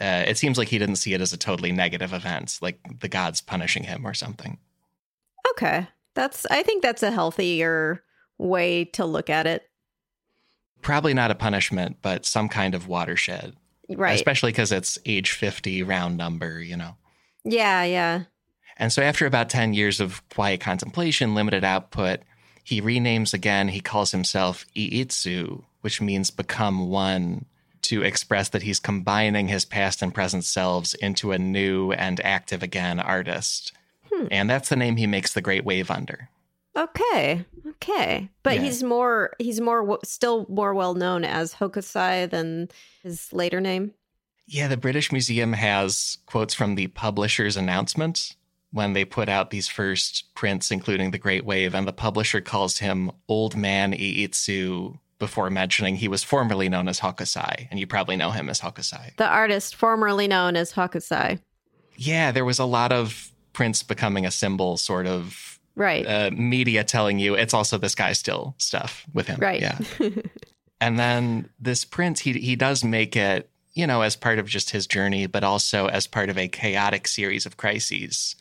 uh, it seems like he didn't see it as a totally negative event like the gods punishing him or something Okay. That's I think that's a healthier way to look at it. probably not a punishment but some kind of watershed Right. especially because it's age 50 round number you know yeah, yeah. and so after about 10 years of quiet contemplation limited output he renames again he calls himself iitsu which means become one to express that he's combining his past and present selves into a new and active again artist Hmm. and that's the name he makes the great wave under Okay. Okay. But Yeah. he's more he's more still more well known as Hokusai than his later name. Yeah, the British Museum has quotes from the publisher's announcement when they put out these first prints, including The Great Wave, and the publisher calls him Old Man Iitsu before mentioning he was formerly known as Hokusai, and you probably know him as Hokusai. The artist formerly known as Hokusai. Yeah, there was a lot of prints becoming a symbol, sort of Right. uh, media telling you it's also this guy still stuff with him. right. Yeah. And then this Prince, he he does make it, you know, as part of just his journey, but also as part of a chaotic series of crises.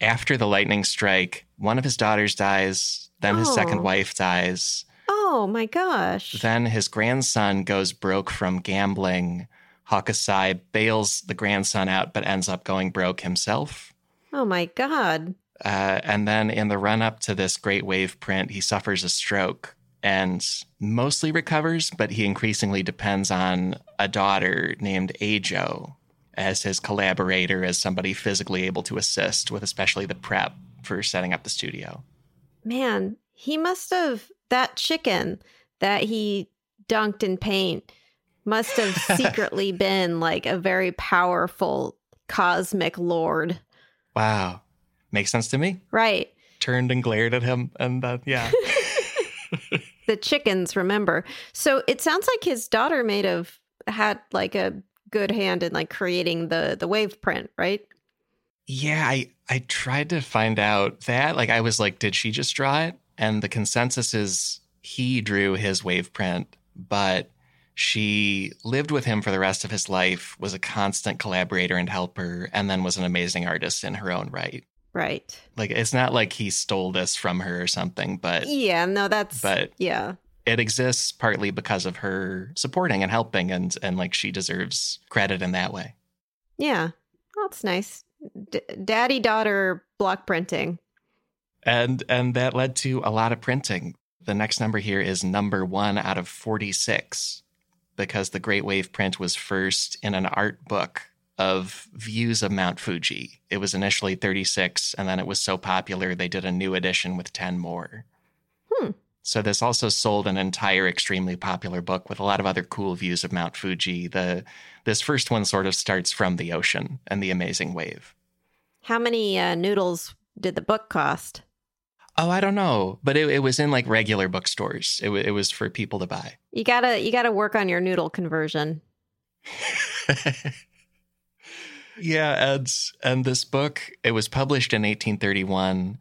After the lightning strike, one of his daughters dies, then his second Oh. wife dies, oh my gosh. then his grandson goes broke from gambling. Hokusai bails the grandson out, but ends up going broke himself. Oh my god. Uh, and then in the run up to this great wave print, he suffers a stroke and mostly recovers, but he increasingly depends on a daughter named Ajo as his collaborator, as somebody physically able to assist with especially the prep for setting up the studio. Man, he must have that chicken that he dunked in paint must have secretly been like a very powerful cosmic lord. Wow. Makes sense to me. Right. Turned and glared at him. And uh, yeah. The chickens, remember. So it sounds like his daughter may have had like a good hand in like creating the the wave print, right? Yeah, I I tried to find out that. Like I was like, did she just draw it? And the consensus is he drew his wave print, but she lived with him for the rest of his life, was a constant collaborator and helper, and then was an amazing artist in her own right. Right. Like it's not like he stole this from her or something, but Yeah, no, that's but yeah. it exists partly because of her supporting and helping and and like she deserves credit in that way. Yeah. That's nice. D- daddy daughter block printing. And and that led to a lot of printing. The next number here is number 1 out of 46 because the Great Wave print was first in an art book of views of Mount Fuji. It was initially 36 and then it was so popular they did a new edition with 10 more. Hmm. So this also sold an entire extremely popular book with a lot of other cool views of Mount Fuji. The this first one sort of starts from the ocean and the amazing wave. How many uh, noodles did the book cost? Oh, I don't know, but it, it was in like regular bookstores. It, w- it was for people to buy. You gotta you gotta work on your noodle conversion. yeah, Ed's and this book it was published in 1831,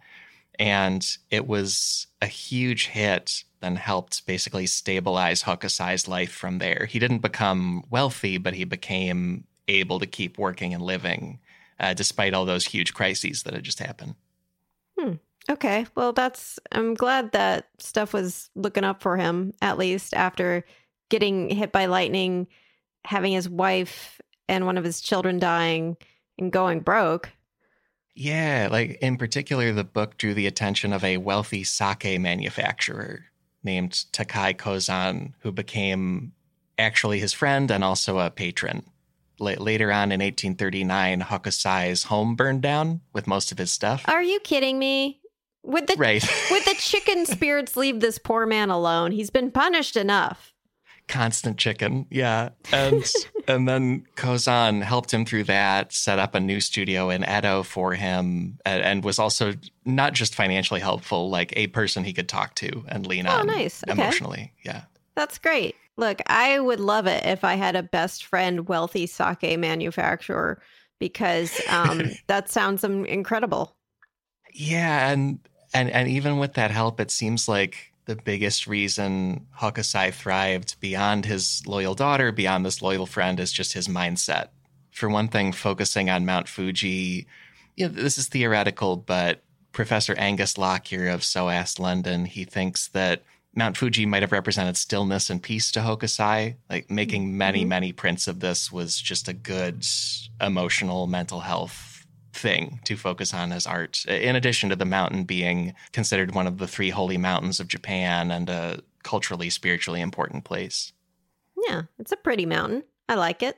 and it was a huge hit. Then helped basically stabilize Hokusai's life from there. He didn't become wealthy, but he became able to keep working and living, uh, despite all those huge crises that had just happened. Okay. Well, that's I'm glad that stuff was looking up for him at least after getting hit by lightning, having his wife and one of his children dying and going broke. Yeah, like in particular, the book drew the attention of a wealthy sake manufacturer named Takai Kozan, who became actually his friend and also a patron. La- later on in 1839, Hokusai's home burned down with most of his stuff. Are you kidding me? Would the right. would the chicken spirits leave this poor man alone? He's been punished enough. Constant chicken. Yeah. And and then Kozan helped him through that, set up a new studio in Edo for him, and, and was also not just financially helpful, like a person he could talk to and lean Oh, on nice. Okay. emotionally. Yeah. That's great. Look, I would love it if I had a best friend, wealthy sake manufacturer, because um, that sounds incredible. Yeah, and and and even with that help, it seems like the biggest reason Hokusai thrived beyond his loyal daughter, beyond this loyal friend, is just his mindset. For one thing, focusing on Mount Fuji, you know, this is theoretical, but Professor Angus Lockyer of SOAS London, he thinks that Mount Fuji might have represented stillness and peace to Hokusai. Like making many, Mhm. many prints of this was just a good emotional, mental health thing to focus on as art. In addition to the mountain being considered one of the three holy mountains of Japan and a culturally, spiritually important place. Yeah, it's a pretty mountain. I like it.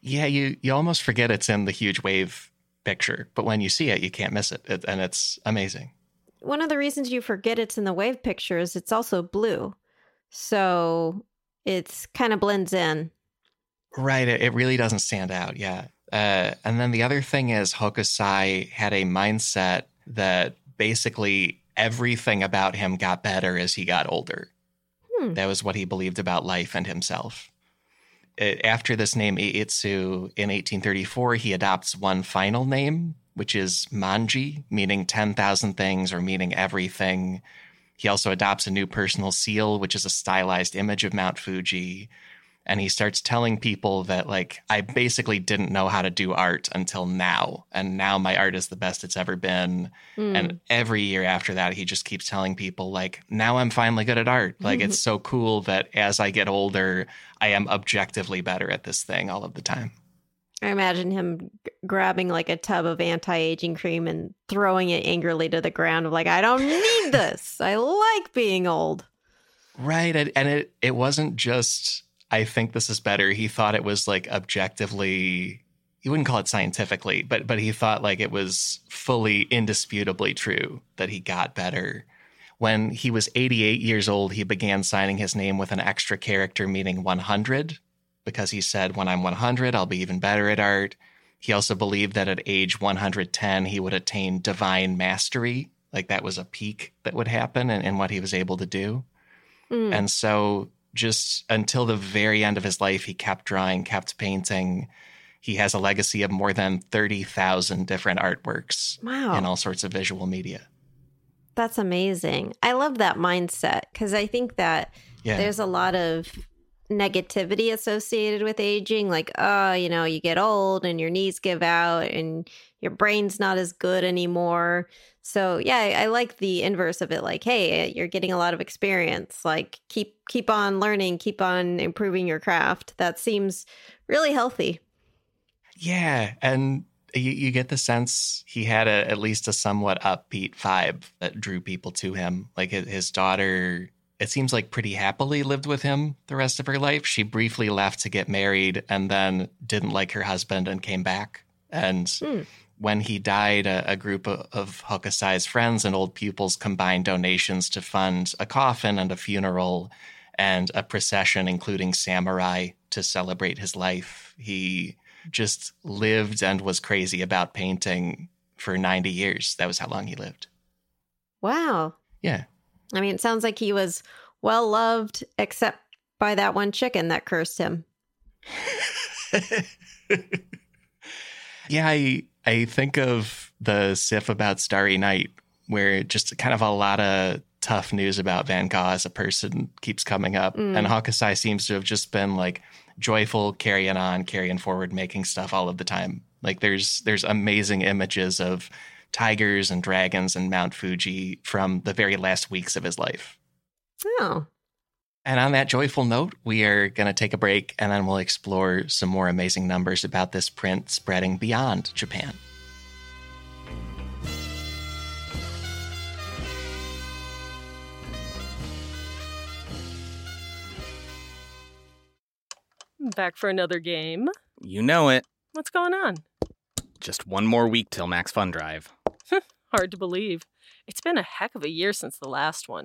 Yeah, you you almost forget it's in the huge wave picture, but when you see it, you can't miss it, it and it's amazing. One of the reasons you forget it's in the wave picture is it's also blue. So it's kind of blends in. Right. It, it really doesn't stand out. Yeah. Uh, and then the other thing is Hokusai had a mindset that basically everything about him got better as he got older. Hmm. That was what he believed about life and himself. Uh, After this name Iitsu in 1834, he adopts one final name, which is Manji, meaning 10,000 things or meaning everything. He also adopts a new personal seal, which is a stylized image of Mount Fuji. And he starts telling people that, like, I basically didn't know how to do art until now. And now my art is the best it's ever been. Mm. And every year after that, he just keeps telling people, like, now I'm finally good at art. Like, it's so cool that as I get older, I am objectively better at this thing all of the time. I imagine him g- grabbing like a tub of anti-aging cream and throwing it angrily to the ground of like, I don't need this. I like being old. Right. And, and it, it wasn't just, I think this is better. He thought it was like objectively, he wouldn't call it scientifically, but, but he thought like it was fully indisputably true that he got better. When he was 88 years old, he began signing his name with an extra character meaning 100 because he said, when I'm 100, I'll be even better at art. He also believed that at age 110, he would attain divine mastery. Like that was a peak that would happen and, what he was able to do. Mm. And so just until the very end of his life, he kept drawing, kept painting. He has a legacy of more than 30,000 different artworks Wow. in all sorts of visual media. That's amazing. I love that mindset because I think that Yeah. there's a lot of negativity associated with aging. Like, oh, you know, you get old and your knees give out and your brain's not as good anymore. So yeah, I, I like the inverse of it. Like, hey, you're getting a lot of experience. Like, keep keep on learning, keep on improving your craft. That seems really healthy. Yeah, and you, you get the sense he had a, at least a somewhat upbeat vibe that drew people to him. Like his, his daughter, it seems like pretty happily lived with him the rest of her life. She briefly left to get married and then didn't like her husband and came back. And Hmm. When he died, a, a group of, of Hokusai's friends and old pupils combined donations to fund a coffin and a funeral and a procession, including samurai, to celebrate his life. He just lived and was crazy about painting for 90 years. That was how long he lived. Wow. Yeah. I mean, it sounds like he was well loved, except by that one chicken that cursed him. yeah, I I think of the Sif about Starry Night, where just kind of a lot of tough news about Van Gogh as a person keeps coming up. Mm. And Hokusai seems to have just been like joyful, carrying on, carrying forward, making stuff all of the time. Like there's there's amazing images of tigers and dragons and Mount Fuji from the very last weeks of his life. Oh, And on that joyful note, we are going to take a break and then we'll explore some more amazing numbers about this print spreading beyond Japan. Back for another game. You know it. What's going on? Just one more week till Max Fun Drive. Hard to believe. It's been a heck of a year since the last one.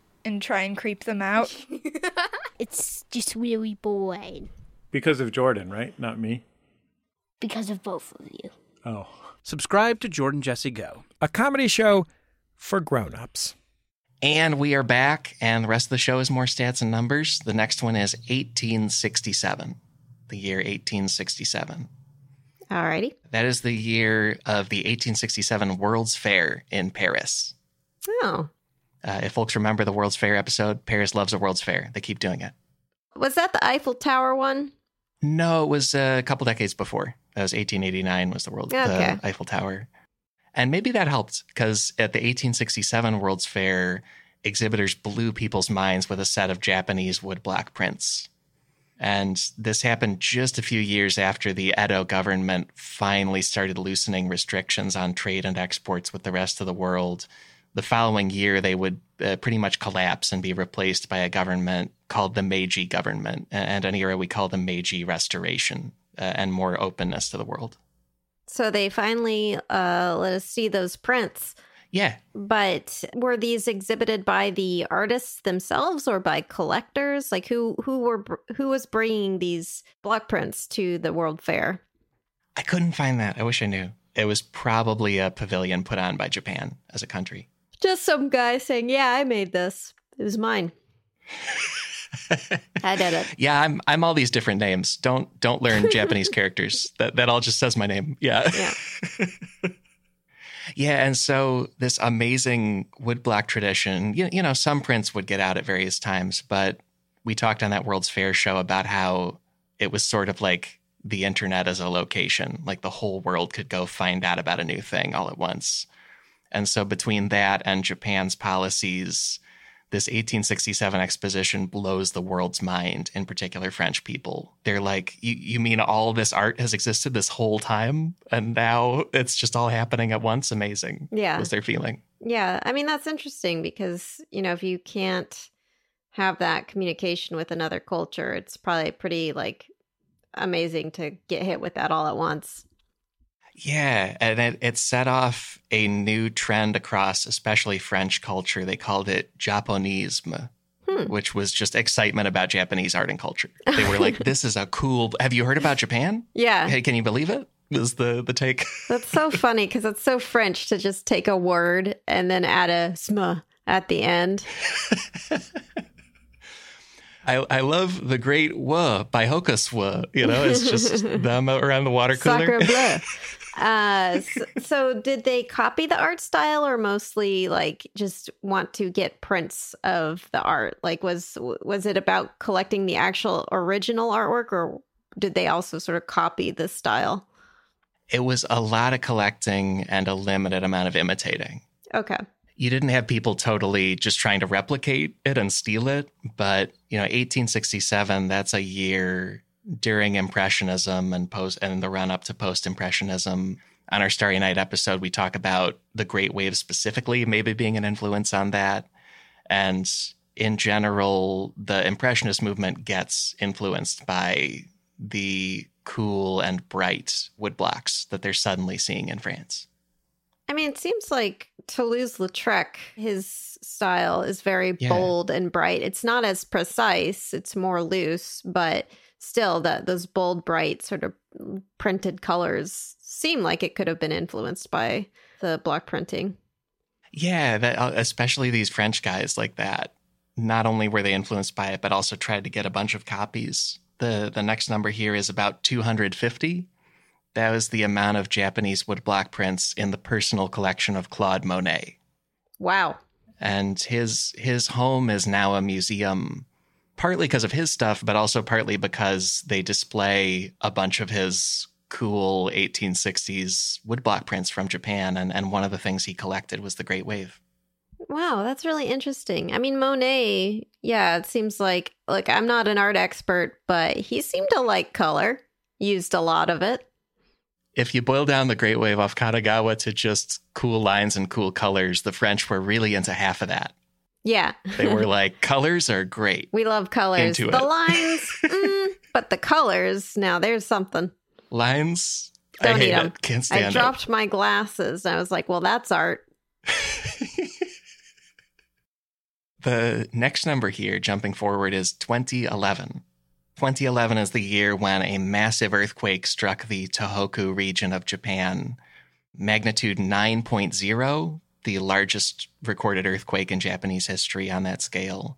and try and creep them out. It's just really boring Because of Jordan, right? Not me. because of both of you. Oh. Subscribe to Jordan Jesse Go. A comedy show for grown-ups. And we are back, and the rest of the show is more stats and numbers. The next one is 1867, the year 1867. alrighty. That is the year of the 1867 World's Fair in Paris. Oh, Uh, if folks remember the World's Fair episode, Paris loves a World's Fair. They keep doing it. was that the Eiffel Tower one? No, it was uh, a couple decades before. That was 1889 was the World Okay. the Eiffel Tower. And maybe that helped because at the 1867 World's Fair, exhibitors blew people's minds with a set of Japanese woodblock prints. And this happened just a few years after the Edo government finally started loosening restrictions on trade and exports with the rest of the world. The following year, they would uh, pretty much collapse and be replaced by a government called the Meiji government, and an era we call the Meiji Restoration, uh, and more openness to the world. So they finally uh, let us see those prints. Yeah, But were these exhibited by the artists themselves or by collectors? Like who who were who was bringing these block prints to the World Fair? I couldn't find that. I wish I knew. It was probably a pavilion put on by Japan as a country. Just some guy saying, "Yeah, I made this. It was mine. I did it." Yeah, I'm I'm all these different names. Don't don't learn Japanese characters. That that all just says my name. Yeah. Yeah. yeah, and so this amazing woodblock tradition, you, you know, some prints would get out at various times, but we talked on that World's Fair show about how it was sort of like the internet as a location, like the whole world could go find out about a new thing all at once. And so between that and Japan's policies, this 1867 exposition blows the world's mind, in particular French people. They're like, you, you mean all this art has existed this whole time? And now it's just all happening at once? Amazing. Yeah. Was their feeling. Yeah. I mean, that's interesting because, you know, if you can't have that communication with another culture, it's probably pretty like amazing to get hit with that all at once. Yeah, and it, it set off a new trend across, especially French culture. They called it Japonisme, Hmm. which was just excitement about Japanese art and culture. They were like, "This is a cool." Have you heard about Japan? Yeah. Hey, can you believe it? Was the the take? That's so funny because it's so French to just take a word and then add a sma at the end. I, I love the great "wa" by Hokaswa. You know, it's just them around the water cooler. Sacre bleu. Uh, so, so did they copy the art style or mostly like just want to get prints of the art? Like was was it about collecting the actual original artwork or did they also sort of copy the style? It was a lot of collecting and a limited amount of imitating. Okay. you didn't have people totally just trying to replicate it and steal it but you know 1867 that's a year during impressionism and post and the run up to post impressionism on our starry night episode we talk about the great wave specifically maybe being an influence on that and in general the impressionist movement gets influenced by the cool and bright woodblocks that they're suddenly seeing in france I mean, it seems like Toulouse-Lautrec, his style is very Yeah. bold and bright. It's not as precise; it's more loose, but still, that those bold, bright, sort of printed colors seem like it could have been influenced by the block printing. Yeah, that, uh, especially these French guys like that. Not only were they influenced by it, but also tried to get a bunch of copies. The the next number here is about 250. That was the amount of Japanese woodblock prints in the personal collection of Claude Monet. Wow. And his his home is now a museum, partly because of his stuff, but also partly because they display a bunch of his cool 1860s woodblock prints from Japan. And, and one of the things he collected was the Great Wave. Wow, that's really interesting. I mean, Monet, yeah, it seems like like I'm not an art expert, but he seemed to like color. Used a lot of it. if you boil down the Great Wave off Kanagawa to just cool lines and cool colors, the French were really into half of that. Yeah. They were like, colors are great. We love colors. Into the it. lines, mm, but the colors, now there's something. Lines, I Don't hate eat 'em. it. Can't stand it. I dropped my glasses and I was like, well, that's art. the next number here, jumping forward, is 2011. 2011 is the year when a massive earthquake struck the Tohoku region of Japan. Magnitude 9.0, the largest recorded earthquake in Japanese history on that scale.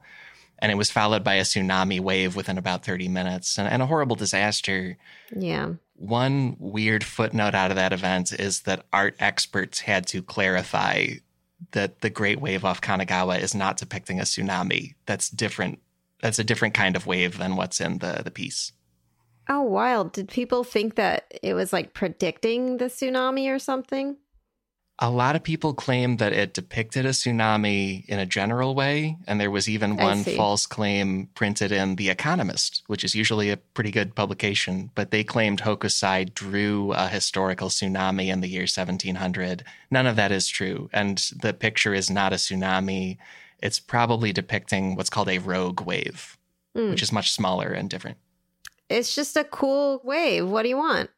And it was followed by a tsunami wave within about 30 minutes and, and a horrible disaster. Yeah. One weird footnote out of that event is that art experts had to clarify that the Great Wave off Kanagawa is not depicting a tsunami. That's different. That's a different kind of wave than what's in the, the piece. Oh, wild. Did people think that it was like predicting the tsunami or something? A lot of people claim that it depicted a tsunami in a general way, and there was even one false claim printed in The Economist, which is usually a pretty good publication. But they claimed Hokusai drew a historical tsunami in the year 1700. None of that is true, and the picture is not a tsunami. It's probably depicting what's called a rogue wave, Hmm. which is much smaller and different. It's just a cool wave. What do you want?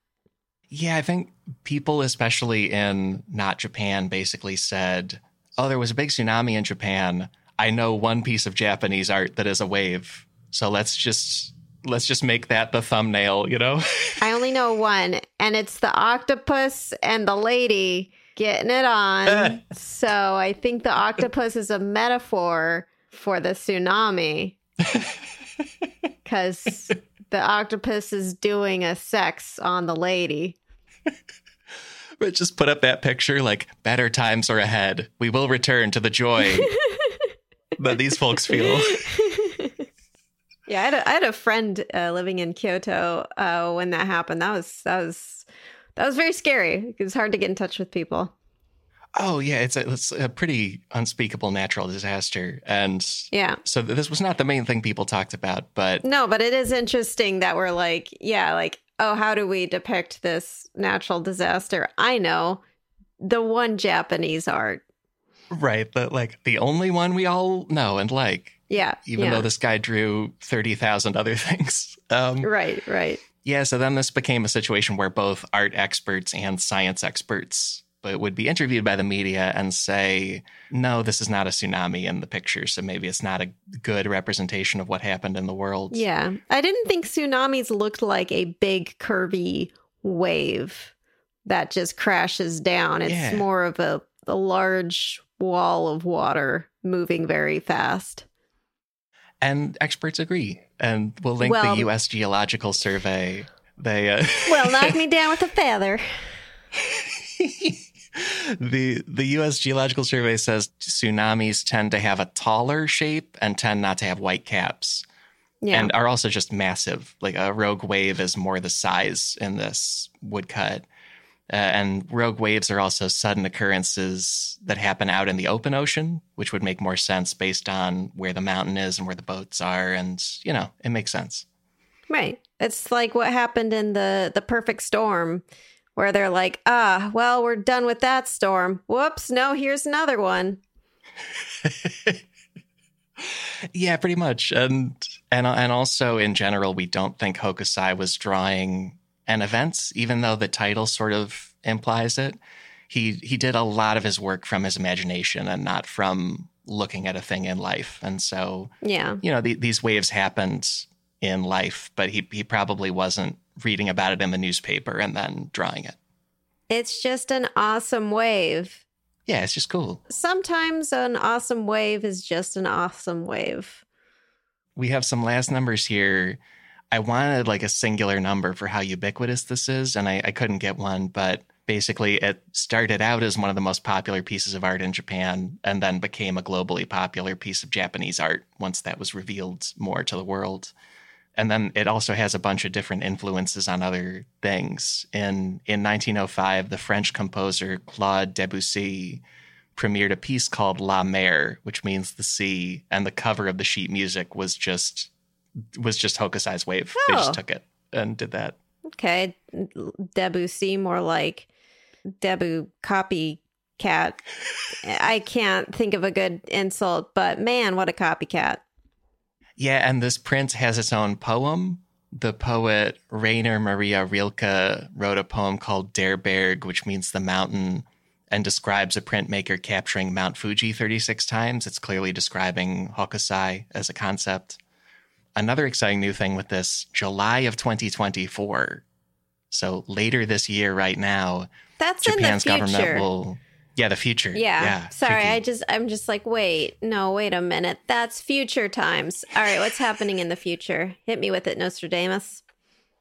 Yeah, I think people, especially in not Japan, basically said, Oh, there was a big tsunami in Japan. I know one piece of Japanese art that is a wave. So let's just let's just make that the thumbnail, you know? I only know one, and it's the octopus and the lady getting it on. so I think the octopus is a metaphor for the tsunami because the octopus is doing a sex on the lady. but just put up that picture like better times are ahead. We will return to the joy that these folks feel. Yeah, I had a, I had a friend uh, living in Kyoto uh, when that happened. That was that was that was very scary. It was hard to get in touch with people. Oh yeah, it's a, it's a pretty unspeakable natural disaster, and Yeah. so this was not the main thing people talked about, but No, but it is interesting that we're like, yeah, like, oh, how do we depict this natural disaster? I know the one Japanese art. right, the like the only one we all know and like, Yeah. even yeah. though this guy drew thirty thousand other things. Um, Right, right. Yeah, so then this became a situation where both art experts and science experts but would be interviewed by the media and say, "No, this is not a tsunami in the picture, so maybe it's not a good representation of what happened in the world." Yeah. I didn't think tsunamis looked like a big curvy wave that just crashes down. It's Yeah. more of a, a large wall of water moving very fast. And experts agree. And we'll link Well- the US Geological Survey. They uh, Well, knock me down with a feather. the the US Geological Survey says tsunamis tend to have a taller shape and tend not to have white caps. Yeah. and are also just massive. Like a rogue wave is more the size in this woodcut. Uh, and rogue waves are also sudden occurrences that happen out in the open ocean, which would make more sense based on where the mountain is and where the boats are. And, you know, it makes sense. Right. It's like what happened in the the perfect storm where they're like, "Ah, well, we're done with that storm. Whoops, no, here's another one." yeah, pretty much. And and and also in general, we don't think Hokusai was drawing an event, even though the title sort of implies it. He he did a lot of his work from his imagination and not from looking at a thing in life. And so, Yeah. you know, the, these waves happened in life, but he he probably wasn't reading about it in the newspaper and then drawing it. It's just an awesome wave. Yeah, it's just cool. Sometimes an awesome wave is just an awesome wave. we have some last numbers here. I wanted like a singular number for how ubiquitous this is, and I, I couldn't get one, but basically it started out as one of the most popular pieces of art in Japan and then became a globally popular piece of Japanese art once that was revealed more to the world. And then it also has a bunch of different influences on other things. In in 1905, the French composer Claude Debussy premiered a piece called La Mer, which means the sea, and the cover of the sheet music was just was just Hokusai's wave. They Oh. just took it and did that. Okay, Debussy more like Debu copycat. I can't think of a good insult, but man, what a copycat. Yeah, and this print has its own poem. The poet Rainer Maria Rilke wrote a poem called Der Berg, which means the mountain, and describes a printmaker capturing Mount Fuji 36 times. It's clearly describing Hokusai as a concept. Another exciting new thing with this July of 2024. So later this year, right now, That's Japan's in the future. government will. Yeah, the future. Yeah. yeah Sorry. I just I'm just like, wait, no, wait a minute. That's future times. All right, what's happening in the future? Hit me with it, Nostradamus.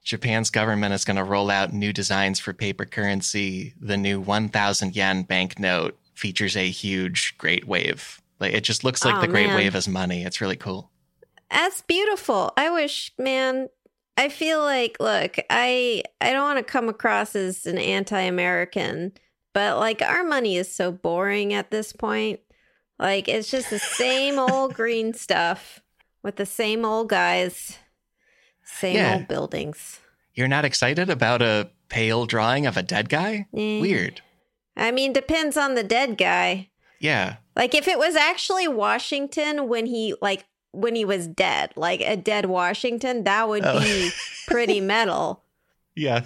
Japan's government is going to roll out new designs for paper currency. The new 1,000 yen banknote features a huge Great Wave. Like it just looks like Oh, the Great man. Wave is money. It's really cool. That's beautiful. I wish, man. I feel like, look, I I don't want to come across as an anti-American, but like our money is so boring at this point. Like it's just the same old green stuff with the same old guys, same Yeah. old buildings. You're not excited about a pale drawing of a dead guy? Eh. Weird. I mean, depends on the dead guy. Yeah. Like if it was actually Washington when he like when he was dead, like a dead Washington, that would Oh. be pretty metal. Yeah.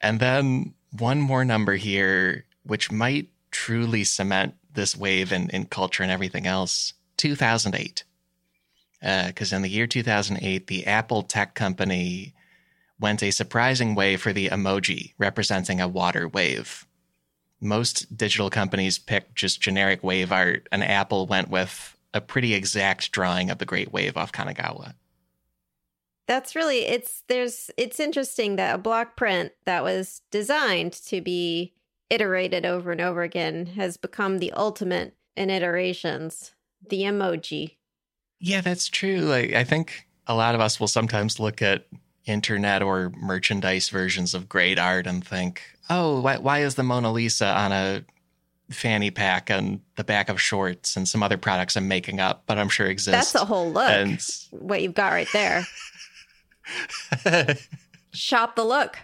And then one more number here, which might truly cement this wave in, in culture and everything else 2008. Because uh, in the year 2008, the Apple tech company went a surprising way for the emoji representing a water wave. Most digital companies pick just generic wave art, and Apple went with a pretty exact drawing of the Great Wave off Kanagawa. That's really it's there's it's interesting that a block print that was designed to be iterated over and over again has become the ultimate in iterations. The emoji. Yeah, that's true. Like I think a lot of us will sometimes look at internet or merchandise versions of great art and think, oh, why, why is the Mona Lisa on a fanny pack and the back of shorts and some other products I'm making up, but I'm sure exists. That's a whole look. And what you've got right there. Shop the look.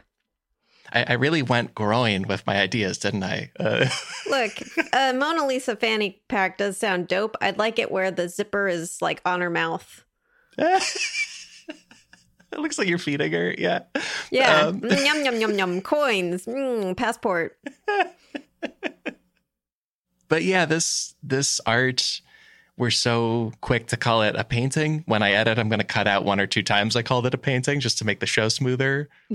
I, I really went groin with my ideas, didn't I? Uh, Look, a Mona Lisa fanny pack does sound dope. I'd like it where the zipper is like on her mouth. it looks like you're feeding her. Yeah. Yeah. Um, Mm, yum, yum, yum, yum. Coins. Mm, passport. but yeah, this this art, we're so quick to call it a painting. When I edit, I'm going to cut out one or two times I called it a painting just to make the show smoother.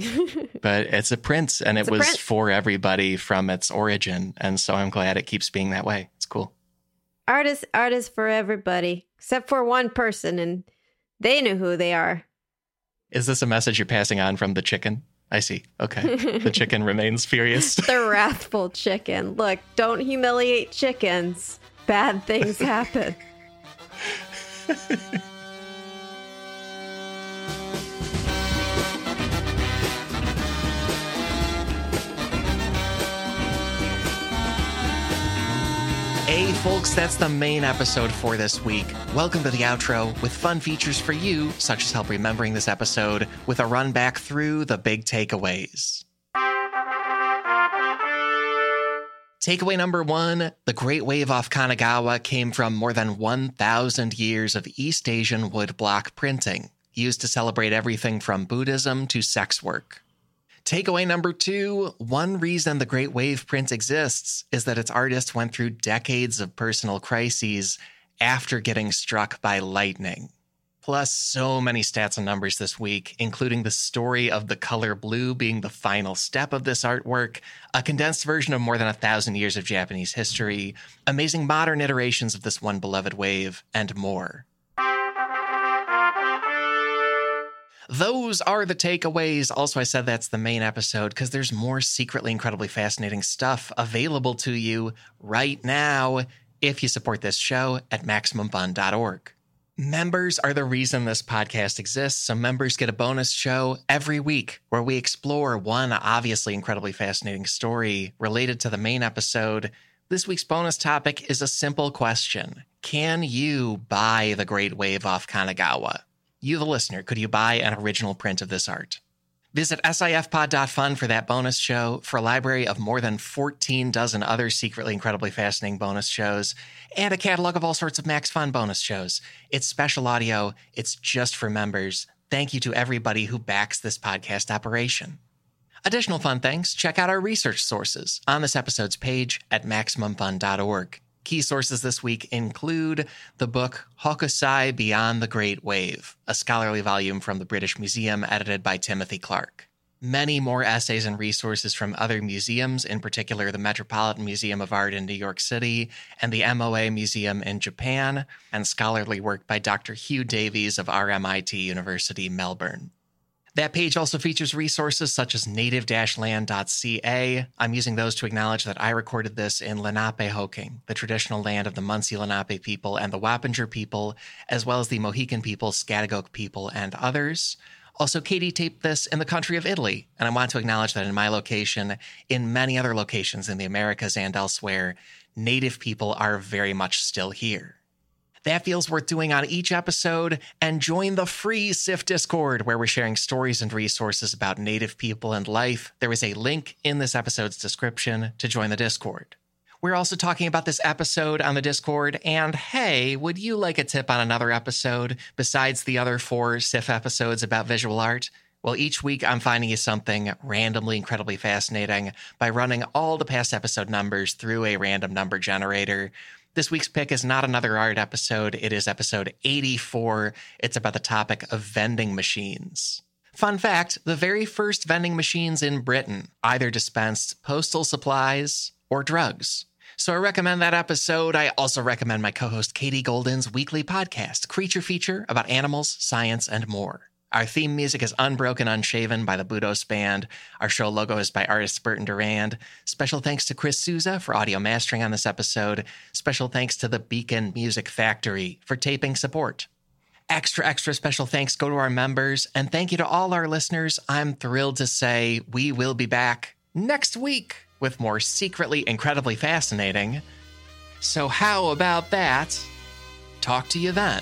but it's a print, and it It's a was print. for everybody from its origin, and so I'm glad it keeps being that way. It's cool. Art is, art is for everybody, except for one person, and they know who they are. Is this a message you're passing on from the chicken? I see. Okay, the chicken remains furious. the wrathful chicken. Look, don't humiliate chickens. Bad things happen. Hey, folks, that's the main episode for this week. Welcome to the outro with fun features for you, such as help remembering this episode with a run back through the big takeaways. Takeaway number one the Great Wave off Kanagawa came from more than 1,000 years of East Asian woodblock printing, used to celebrate everything from Buddhism to sex work. Takeaway number two one reason the Great Wave print exists is that its artists went through decades of personal crises after getting struck by lightning. Plus, so many stats and numbers this week, including the story of the color blue being the final step of this artwork, a condensed version of more than a thousand years of Japanese history, amazing modern iterations of this one beloved wave, and more. Those are the takeaways. Also, I said that's the main episode because there's more secretly incredibly fascinating stuff available to you right now if you support this show at MaximumFun.org. Members are the reason this podcast exists, so members get a bonus show every week where we explore one obviously incredibly fascinating story related to the main episode. This week's bonus topic is a simple question Can you buy the Great Wave off Kanagawa? You, the listener, could you buy an original print of this art? Visit sifpod.fun for that bonus show, for a library of more than 14 dozen other secretly incredibly fascinating bonus shows, and a catalog of all sorts of Max Fun bonus shows. It's special audio, it's just for members. Thank you to everybody who backs this podcast operation. Additional fun things, check out our research sources on this episode's page at MaximumFun.org. Key sources this week include the book Hokusai Beyond the Great Wave, a scholarly volume from the British Museum edited by Timothy Clark. Many more essays and resources from other museums, in particular the Metropolitan Museum of Art in New York City and the MOA Museum in Japan, and scholarly work by Dr. Hugh Davies of RMIT University, Melbourne. That page also features resources such as native-land.ca. I'm using those to acknowledge that I recorded this in Lenape-Hoking, the traditional land of the Munsee Lenape people and the Wappinger people, as well as the Mohican people, Schaghticoke people, and others. Also, Katie taped this in the country of Italy, and I want to acknowledge that in my location, in many other locations in the Americas and elsewhere, Native people are very much still here. That feels worth doing on each episode, and join the free SIF Discord where we're sharing stories and resources about Native people and life. There is a link in this episode's description to join the Discord. We're also talking about this episode on the Discord, and hey, would you like a tip on another episode besides the other four SIF episodes about visual art? Well, each week I'm finding you something randomly incredibly fascinating by running all the past episode numbers through a random number generator. This week's pick is not another art episode. It is episode 84. It's about the topic of vending machines. Fun fact the very first vending machines in Britain either dispensed postal supplies or drugs. So I recommend that episode. I also recommend my co host Katie Goldin's weekly podcast, Creature Feature, about animals, science, and more. Our theme music is Unbroken Unshaven by the Budos Band. Our show logo is by artist Burton Durand. Special thanks to Chris Souza for audio mastering on this episode. Special thanks to the Beacon Music Factory for taping support. Extra, extra special thanks go to our members. And thank you to all our listeners. I'm thrilled to say we will be back next week with more secretly incredibly fascinating. So, how about that? Talk to you then.